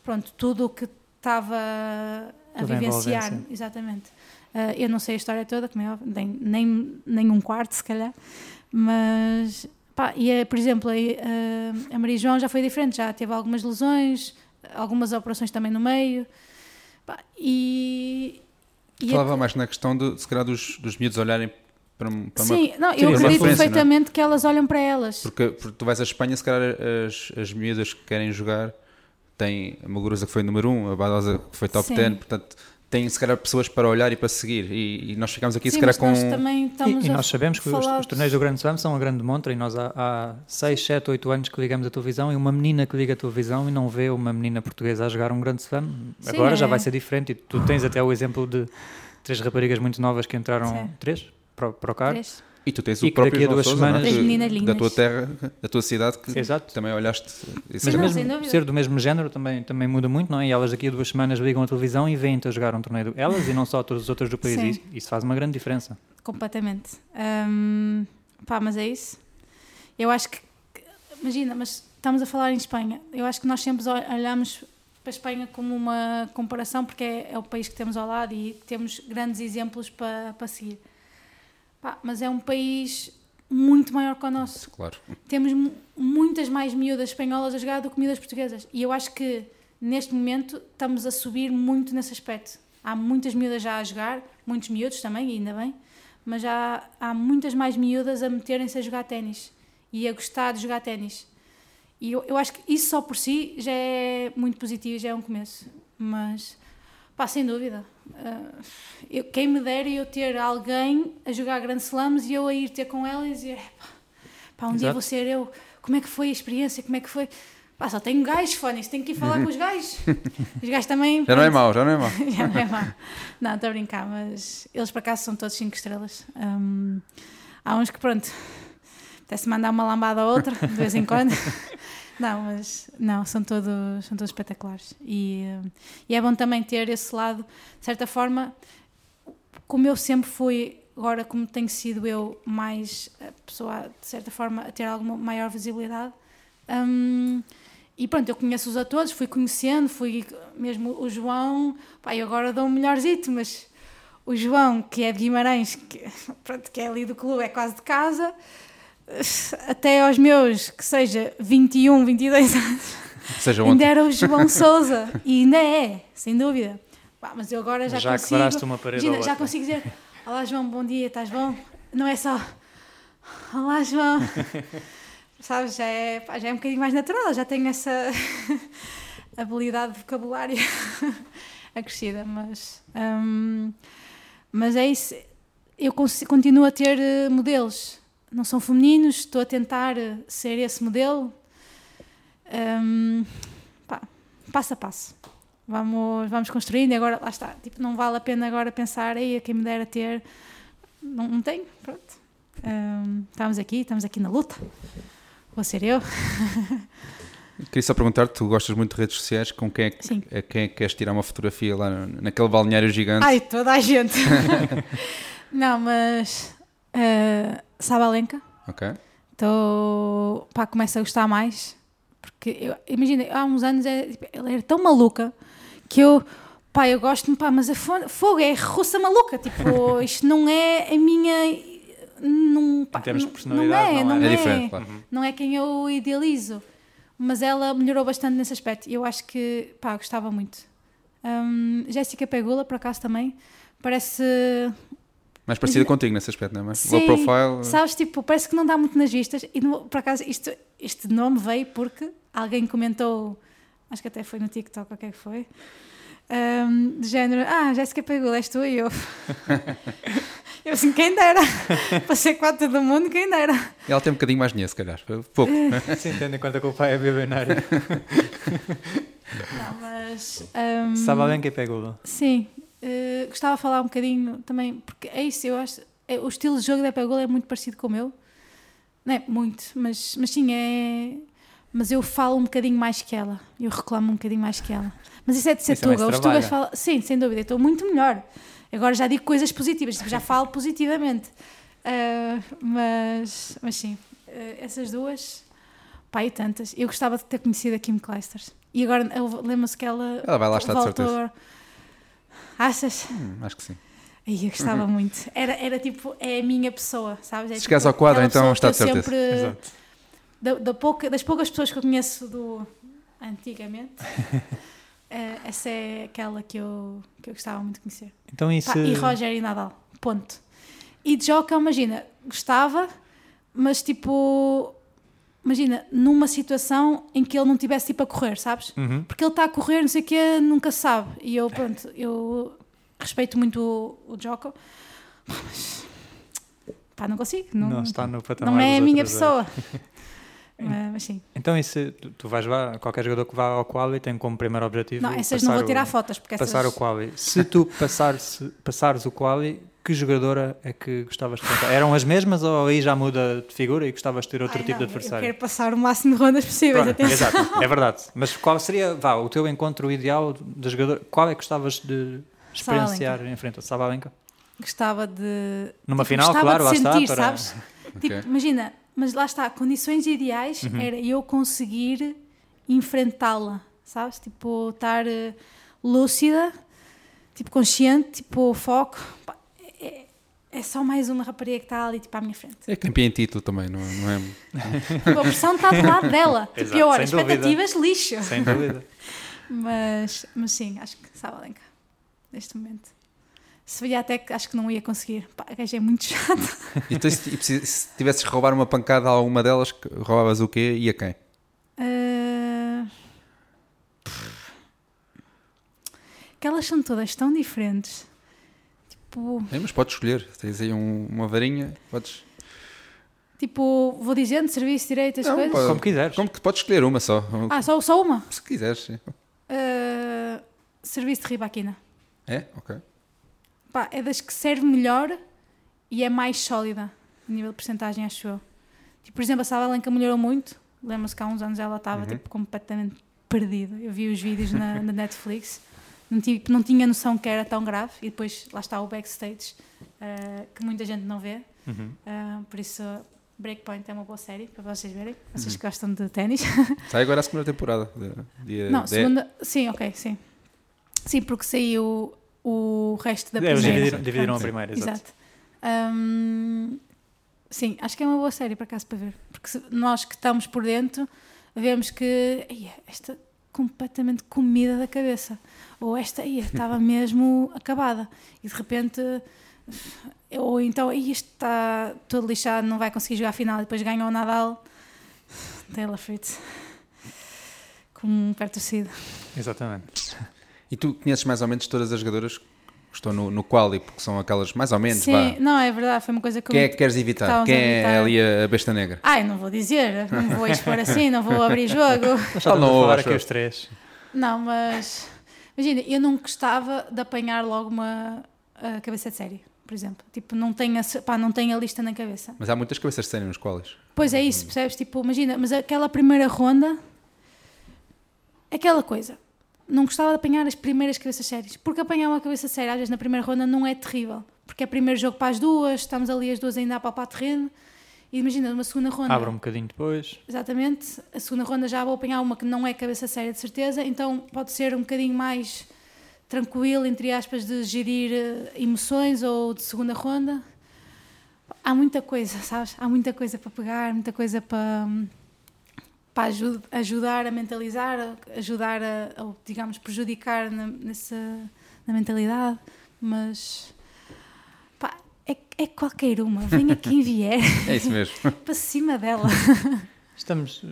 pronto, tudo o que estava a Toda vivenciar. Exatamente. Eu não sei a história toda, como é óbvio, nem, nem, nem um quarto, se calhar, mas pá, e a, por exemplo, a, a- a Maria João já foi diferente, já teve algumas lesões, algumas operações também no meio, pá, e, e a- Falava mais na questão de, se calhar, dos, dos miúdos olharem para, para uma. Sim, não, Sim, eu uma acredito não é? perfeitamente que elas olham para elas. Porque, porque tu vais à Espanha, se calhar as, as miúdas que querem jogar têm a Maguruza que foi número 1, um, a Badosa que foi top Sim. 10, portanto têm se calhar pessoas para olhar e para seguir. E, e nós ficamos aqui Sim, se calhar com. E, e nós sabemos que os, os torneios do Grande Slam são uma grande montra e nós há, há 6, 7, 8 anos que ligamos a televisão e uma menina que liga a televisão e não vê uma menina portuguesa a jogar um Grande Slam, Sim, agora já é. vai ser diferente e tu tens até o exemplo de três raparigas muito novas que entraram, Sim. três, para, o- para o CAR. Três. E tu tens E o que próprio daqui a duas é? semanas- da tua terra, da tua cidade, que Exato. também olhaste. Mas não, mesmo ser do mesmo género também, também muda muito, não é? E elas daqui a duas semanas ligam a televisão e vêm-te a jogar um torneio. Elas e não só todas as outras do país. Sim. E Isso, isso faz uma grande diferença. Completamente. Hum, pá, mas é isso. Eu acho que, imagina, mas estamos a falar em Espanha. Eu acho que nós sempre ol- olhamos para a Espanha como uma comparação, porque é, é o país que temos ao lado e temos grandes exemplos para, para seguir. Pá, mas é um país muito maior que o nosso. Claro. Temos mu- muitas mais miúdas espanholas a jogar do que miúdas portuguesas. E eu acho que neste momento estamos a subir muito nesse aspecto. há muitas miúdas já a jogar, muitos miúdos também, ainda bem, mas já há muitas mais miúdas a meterem-se a jogar ténis e a gostar de jogar ténis. E eu, eu acho que isso só por si já é muito positivo, já é um começo. Mas, pá, sem dúvida. Uh, eu, quem me dera eu ter alguém a jogar Grand Slams e eu a ir ter com ela e dizer: pá, pá um dia Exato. vou ser eu. Como é que foi a experiência? Como é que foi? Pá, só tenho gajos, Fónix, tenho que ir falar com os gajos. Os gajos também. Já não é pronto, mau, já não é mau. já não é mau. Não, estou a brincar, mas eles por acaso são todos 5 estrelas. Hum, há uns que, pronto, até se mandar uma lambada a outra, de vez em quando. Não, mas não, são todos, são todos espetaculares. E, hum, e é bom também ter esse lado, de certa forma, como eu sempre fui, agora como tenho sido eu mais a pessoa, de certa forma, a ter alguma maior visibilidade. hum, e pronto, eu conheço-os a todos, fui conhecendo, fui mesmo o João, eu agora dou um melhorzito, mas o João, que é de Guimarães, que, pronto, que é ali do clube, é quase de casa, até aos meus, que seja 21, 22 anos, Seja ainda era o João Souza, e ainda é, sem dúvida. Pá, mas eu agora já, Já consigo, quebraste uma parede imagina, já consigo dizer, olá João, bom dia, estás bom? Não é só, olá João, sabes, já é, pá, já é um bocadinho mais natural, já tenho essa habilidade de vocabulário acrescida, mas, hum, mas é isso, eu continuo a ter eh, modelos, não são femininos, estou a tentar eh, ser esse modelo, Hum, pá, passo a passo. Vamos, vamos construindo e agora lá está. Tipo, não vale a pena agora pensar aí a quem me dera ter. Não, não tenho, pronto. Hum, estamos aqui, estamos aqui na luta. Vou ser eu. Queria só perguntar, tu gostas muito de redes sociais, com quem é que, Sim. a quem é que queres tirar uma fotografia lá naquele balneário gigante? Ai, toda a gente. não, mas. Uh, Sabalenka. Ok. Estou. pá, começo a gostar mais. Porque, eu, imagina, há uns anos é, tipo, ela era tão maluca que eu. pá, eu gosto-me, pá, mas a fo- fogo é russa maluca. Tipo, isto não é a minha. Não, pá, Em termos de não- personalidade, não é, não é? não É é, diferente, claro. não é quem eu idealizo. Mas ela melhorou bastante nesse aspecto. E eu acho que, pá, gostava muito. Hum, Jéssica Pegula, por acaso também, parece Mais parecida contigo nesse aspecto, não é? Sim, low profile. Sabes, tipo, parece que não dá muito nas vistas. E no- por acaso, isto, este nome veio porque alguém comentou, acho que até foi no TikTok, o que é que foi? ahm, de género, ah, Jéssica pegou, és tu e eu. eu assim, quem dera. Para ser quatro do mundo, quem dera. Ela tem um bocadinho mais dinheiro, se calhar. Pouco. Sim, tendo em conta que o pai é bilionário. Não, mas. ahm, Sabalenka e Pegula. Sim, eh, gostava de falar um bocadinho também, porque é isso, eu acho. é- o estilo de jogo da Pegula é muito parecido com o meu. Não é muito, mas, mas sim, é. Mas eu falo um bocadinho mais que ela. Eu reclamo um bocadinho mais que ela. Mas isso é de ser é Tuga. Os. Tugas falam. Sim, sem dúvida, estou muito melhor. Agora já digo coisas positivas, tipo, já falo positivamente. Ah, mas, mas sim, eh, essas duas, e tantas. Eu gostava de ter conhecido a Kim Clijsters. E agora lembro-se que ela. Ela vai lá estar, de certeza. Achas? Hum, acho que sim. Ai, eu gostava muito. Era, era tipo, é a minha pessoa, sabes? É Se tipo chegares ao quadro, então está de certeza. Sempre, Exato. da, da pouca, das poucas pessoas que eu conheço do antigamente, eh, essa é aquela que eu, que eu gostava muito de conhecer. Então isso. Pá, e Roger e Nadal, ponto. E de Joca, imagina, gostava, mas tipo, imagina, numa situação em que ele não tivesse tipo a correr, sabes? Uhum. Porque ele está a correr, não sei o quê, nunca sabe. E eu, pronto, eu respeito muito o, o Joko, mas pá, não consigo. Não, Não está no patamar não é a minha pessoa. mas, mas sim. Então isso, tu, tu vais lá, qualquer jogador que vá ao quali tem como primeiro objetivo Não, essas não vou tirar o, fotos, porque essas... passar o quali. Se tu passares, passares o quali, que jogadora é que gostavas de contar? Eram as mesmas ou aí já muda de figura e gostavas de ter outro Ai, tipo não, de Eu adversário? quero passar o máximo de rondas possíveis, Pronto, atenção. exato, é verdade. Mas qual seria, vá, o teu encontro ideal de jogador? Qual é que gostavas de experienciar em frente a Sabalenka? Gostava de... Numa tipo, final, gostava claro, de lá está, sentir, para- sabes? Tipo, imagina, mas lá está, condições ideais Uhum. era eu conseguir enfrentá-la, sabes? Tipo, estar eh, lúcida, tipo, consciente, tipo, foco. É, é só mais uma rapariga que está ali, tipo, à minha frente. É campeã em título também, não, não é? Tipo, a pressão está do lado dela. Tipo, Exato, e ora, sem dúvida. expectativas, lixo. Sem dúvida. Mas, mas sim, acho que Sabalenka. neste momento. Se via até que acho que não ia conseguir. Pá, a gaja é muito chata. Então, se, e se, se tivesses que roubar uma pancada a alguma delas, roubavas o quê e a quem? Ah, que elas são todas tão diferentes. Tipo, É, mas podes escolher. Tens aí um- uma varinha, podes. tipo, vou dizendo, serviço, direito, as Não, coisas. pá. Como quiseres. Como que podes escolher uma só? Ah, só, só uma? Se quiseres. sim. Ah, serviço de ribaquina. É? Ok. Pá, é das que serve melhor e é mais sólida, a nível de porcentagem, acho eu. Tipo, por exemplo, a Savalenka melhorou muito. Lembro-se que há uns anos ela estava tipo, completamente perdida. Eu vi os vídeos na, na Netflix, não, tive, não tinha noção que era tão grave. E depois lá está o backstage, ah, que muita gente não vê. Uhum. Ah, por isso, Breakpoint é uma boa série para vocês verem. Vocês que gostam de ténis. Sai agora a segunda temporada. de- Dia não, 10. segunda. Sim, ok, sim. Sim, porque saiu o resto da É, eles primeira. dividiram, dividiram a primeira, exato. Exato. Hum, sim, acho que é uma boa série, por acaso, para ver. Porque nós que estamos por dentro, vemos que "Eia, esta completamente comida da cabeça. Ou esta aí estava mesmo acabada. E de repente. Ou então, "Ei, isto está todo lixado, não vai conseguir jogar a final. E depois ganha o Nadal. Taylor Fritz. Com um pé torcido. Exatamente. E tu conheces mais ou menos todas as jogadoras estão no, no quali, porque são aquelas mais ou menos, Sim, vá. não, é verdade, foi uma coisa que eu Quem é que queres evitar? Quem é evitar. ali a besta negra? Ai, não vou dizer, não vou expor assim, não vou abrir jogo. Só não estamos a falar acho aqui eu. os três. Não, mas imagina, eu não gostava de apanhar logo uma a cabeça de série, por exemplo. Tipo, não tenho a, pá, não tenho a lista na cabeça. Mas há muitas cabeças de série nos qualis. Pois é isso, percebes? Tipo, imagina, mas aquela primeira ronda, aquela coisa. Não gostava de apanhar as primeiras cabeças sérias, porque apanhar uma cabeça séria às vezes na primeira ronda não é terrível, porque é primeiro jogo para as duas, estamos ali as duas ainda a palpar terreno, e imagina, numa segunda ronda. Abre um bocadinho depois. Exatamente. A segunda ronda já vou apanhar uma que não é cabeça séria de certeza, então pode ser um bocadinho mais tranquilo, entre aspas, de gerir eh, emoções ou de segunda ronda. Há muita coisa, sabes? Há muita coisa para pegar, muita coisa para, para aju- ajudar a mentalizar, ajudar a, a, digamos, prejudicar na, nessa, na mentalidade, mas pá, é, é qualquer uma. Venha quem vier É isso mesmo. para cima dela. Estamos eh,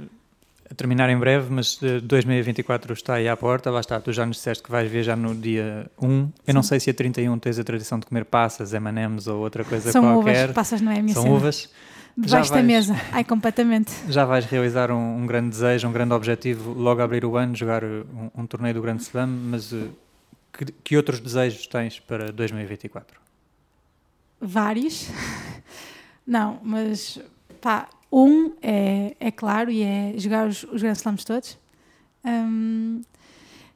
a terminar em breve, mas eh, 2024 está aí à porta. Lá está, tu já nos disseste que vais viajar no dia 1. Eu não sei se a 31 tens a tradição de comer passas, M&M's ou outra coisa São qualquer. uvas, passas não é a minha São cena. uvas. Debaixo Já da vais- mesa. Ai, completamente. Já vais realizar um, um grande desejo, um grande objetivo, logo a abrir o ano, jogar eh, um, um torneio do Grande Slam, mas eh, que, que outros desejos tens para 2024? Vários. Não, mas pá, um é, é claro e é jogar os, os Grand Slams todos. Hum,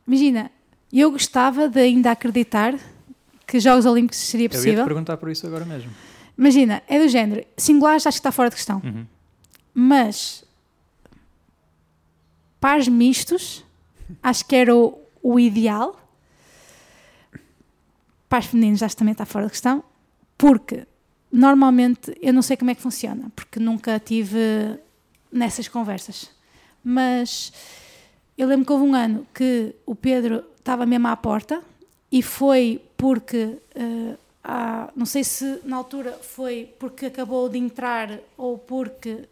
imagina, eu gostava de ainda acreditar que Jogos Olímpicos seria Eu ia te possível. perguntar por isso agora mesmo. Imagina, é do género. Singulares acho que está fora de questão. Uhum. Mas pares mistos acho que era o, o ideal. Pares femininos acho que também está fora de questão, porque normalmente eu não sei como é que funciona, porque nunca tive nessas conversas. Mas eu lembro que houve um ano que o Pedro estava mesmo à porta e foi porque eh, há- não sei se na altura foi porque acabou de entrar ou porque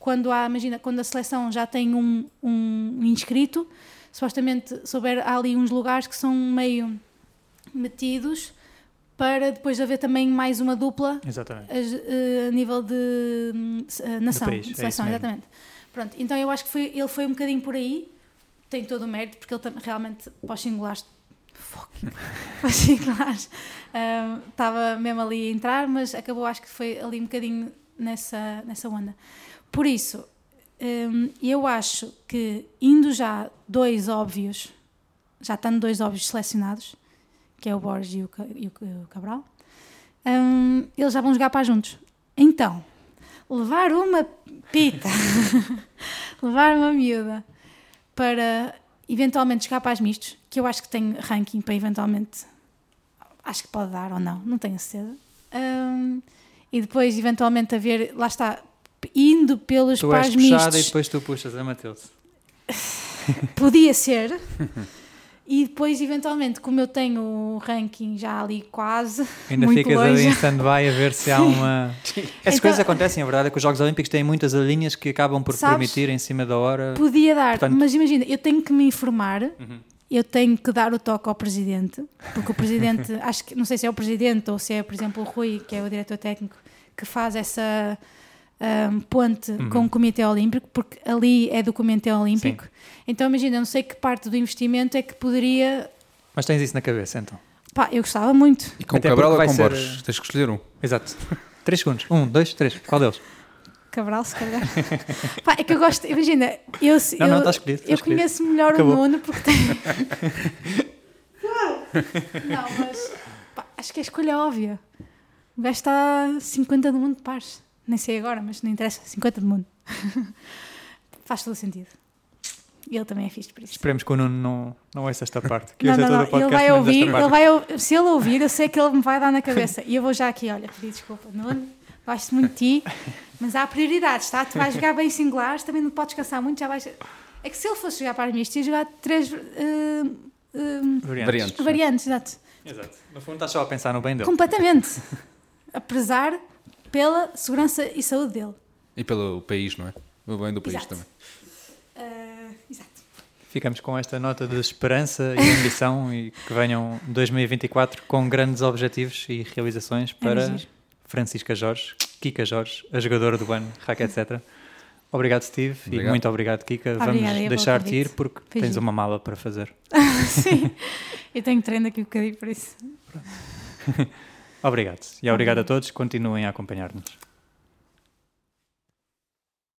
quando há, imagina, quando a seleção já tem um, um inscrito, supostamente souber, há ali uns lugares que são meio metidos para depois haver também mais uma dupla Exatamente. a, eh, a nível de se- eh, nação, país, de é seleção, mesmo. exatamente. Pronto, então eu acho que foi, ele foi um bocadinho por aí, tem todo o mérito, porque ele realmente, para os singulares, fuck, para os singulares, hum, estava mesmo ali a entrar, mas acabou, acho que foi ali um bocadinho nessa, nessa onda. Por isso, hum, eu acho que indo já dois óbvios, já estando dois óbvios selecionados, que é o Borges e o, e o Ca- o Cabral, hum, eles já vão jogar para juntos. Então, levar uma pita, levar uma miúda para eventualmente jogar para as mistos, que eu acho que tem ranking para eventualmente, acho que pode dar ou não, não tenho certeza. Hum, e depois eventualmente haver, lá está, indo pelos Tu és pares puxada mistos. e depois tu puxas a Matilde. Podia ser. E depois, eventualmente, como eu tenho o ranking já ali quase, Ainda muito ficas longe, ali em stand-by a ver se há uma. Essas Então- coisas acontecem, a verdade é que os Jogos Olímpicos têm muitas linhas que acabam por Sabes- permitir em cima da hora. podia dar, Portanto- mas imagina, eu tenho que me informar, Uhum. Eu tenho que dar o toque ao presidente, porque o presidente, acho que, não sei se é o presidente ou se é, por exemplo, o Rui, que é o diretor técnico, que faz essa ahm, ponte Uhum. com o Comitê Olímpico, porque ali é do Comitê Olímpico. Então, imagina, eu não sei que parte do investimento é que poderia. Mas tens isso na cabeça então. Pá, eu gostava muito. E com Até Cabral ou com vai Borges? ser- Tens que escolher um. Exato. 3 segundos. 1, 2, 3. Qual deles? Cabral, se calhar. Pá, é que eu gosto, imagina, eu, Não, eu, não, está escolhido, está eu conheço melhor Acabou. o Nuno porque tem. não, mas pá, acho que a escolha é óbvia. O gajo está 50 do mundo de pares. Nem sei agora, mas não interessa, 50 do mundo. Faz todo o sentido. E ele também é fixe por isso. Esperemos que o Nuno não, não ouça esta parte. Que Não, ouça não, todo não. o podcast Ele vai ouvir, ele vai, se ele ouvir, eu sei que ele me vai dar na cabeça. E eu vou já aqui, olha, pedir desculpa, Nuno, gosto muito de ti, mas há prioridades, tá? Tu vais jogar bem singulares, também não podes cansar muito, já vais. É que se ele fosse jogar para mim, ia jogar três eh, eh, Variantes. Variantes. variantes, exato. Exato. No fundo estás só a pensar no bem dele. Completamente. Apesar pela segurança e saúde dele. E pelo país, não é? O bem do país Exato. também. Eh, exato. Ficamos com esta nota de esperança e ambição e que venham 2024 com grandes objetivos e realizações para giro. Francisca Jorge, Kika Jorge, a jogadora do ano, Rack, etc. Obrigado, Steve, e Obrigado. muito obrigado, Kika. Obrigada Vamos deixar-te ir porque tens uma mala para fazer. Sim. Eu tenho treino aqui um bocadinho por isso. Obrigado. E obrigado a todos. Continuem a acompanhar-nos.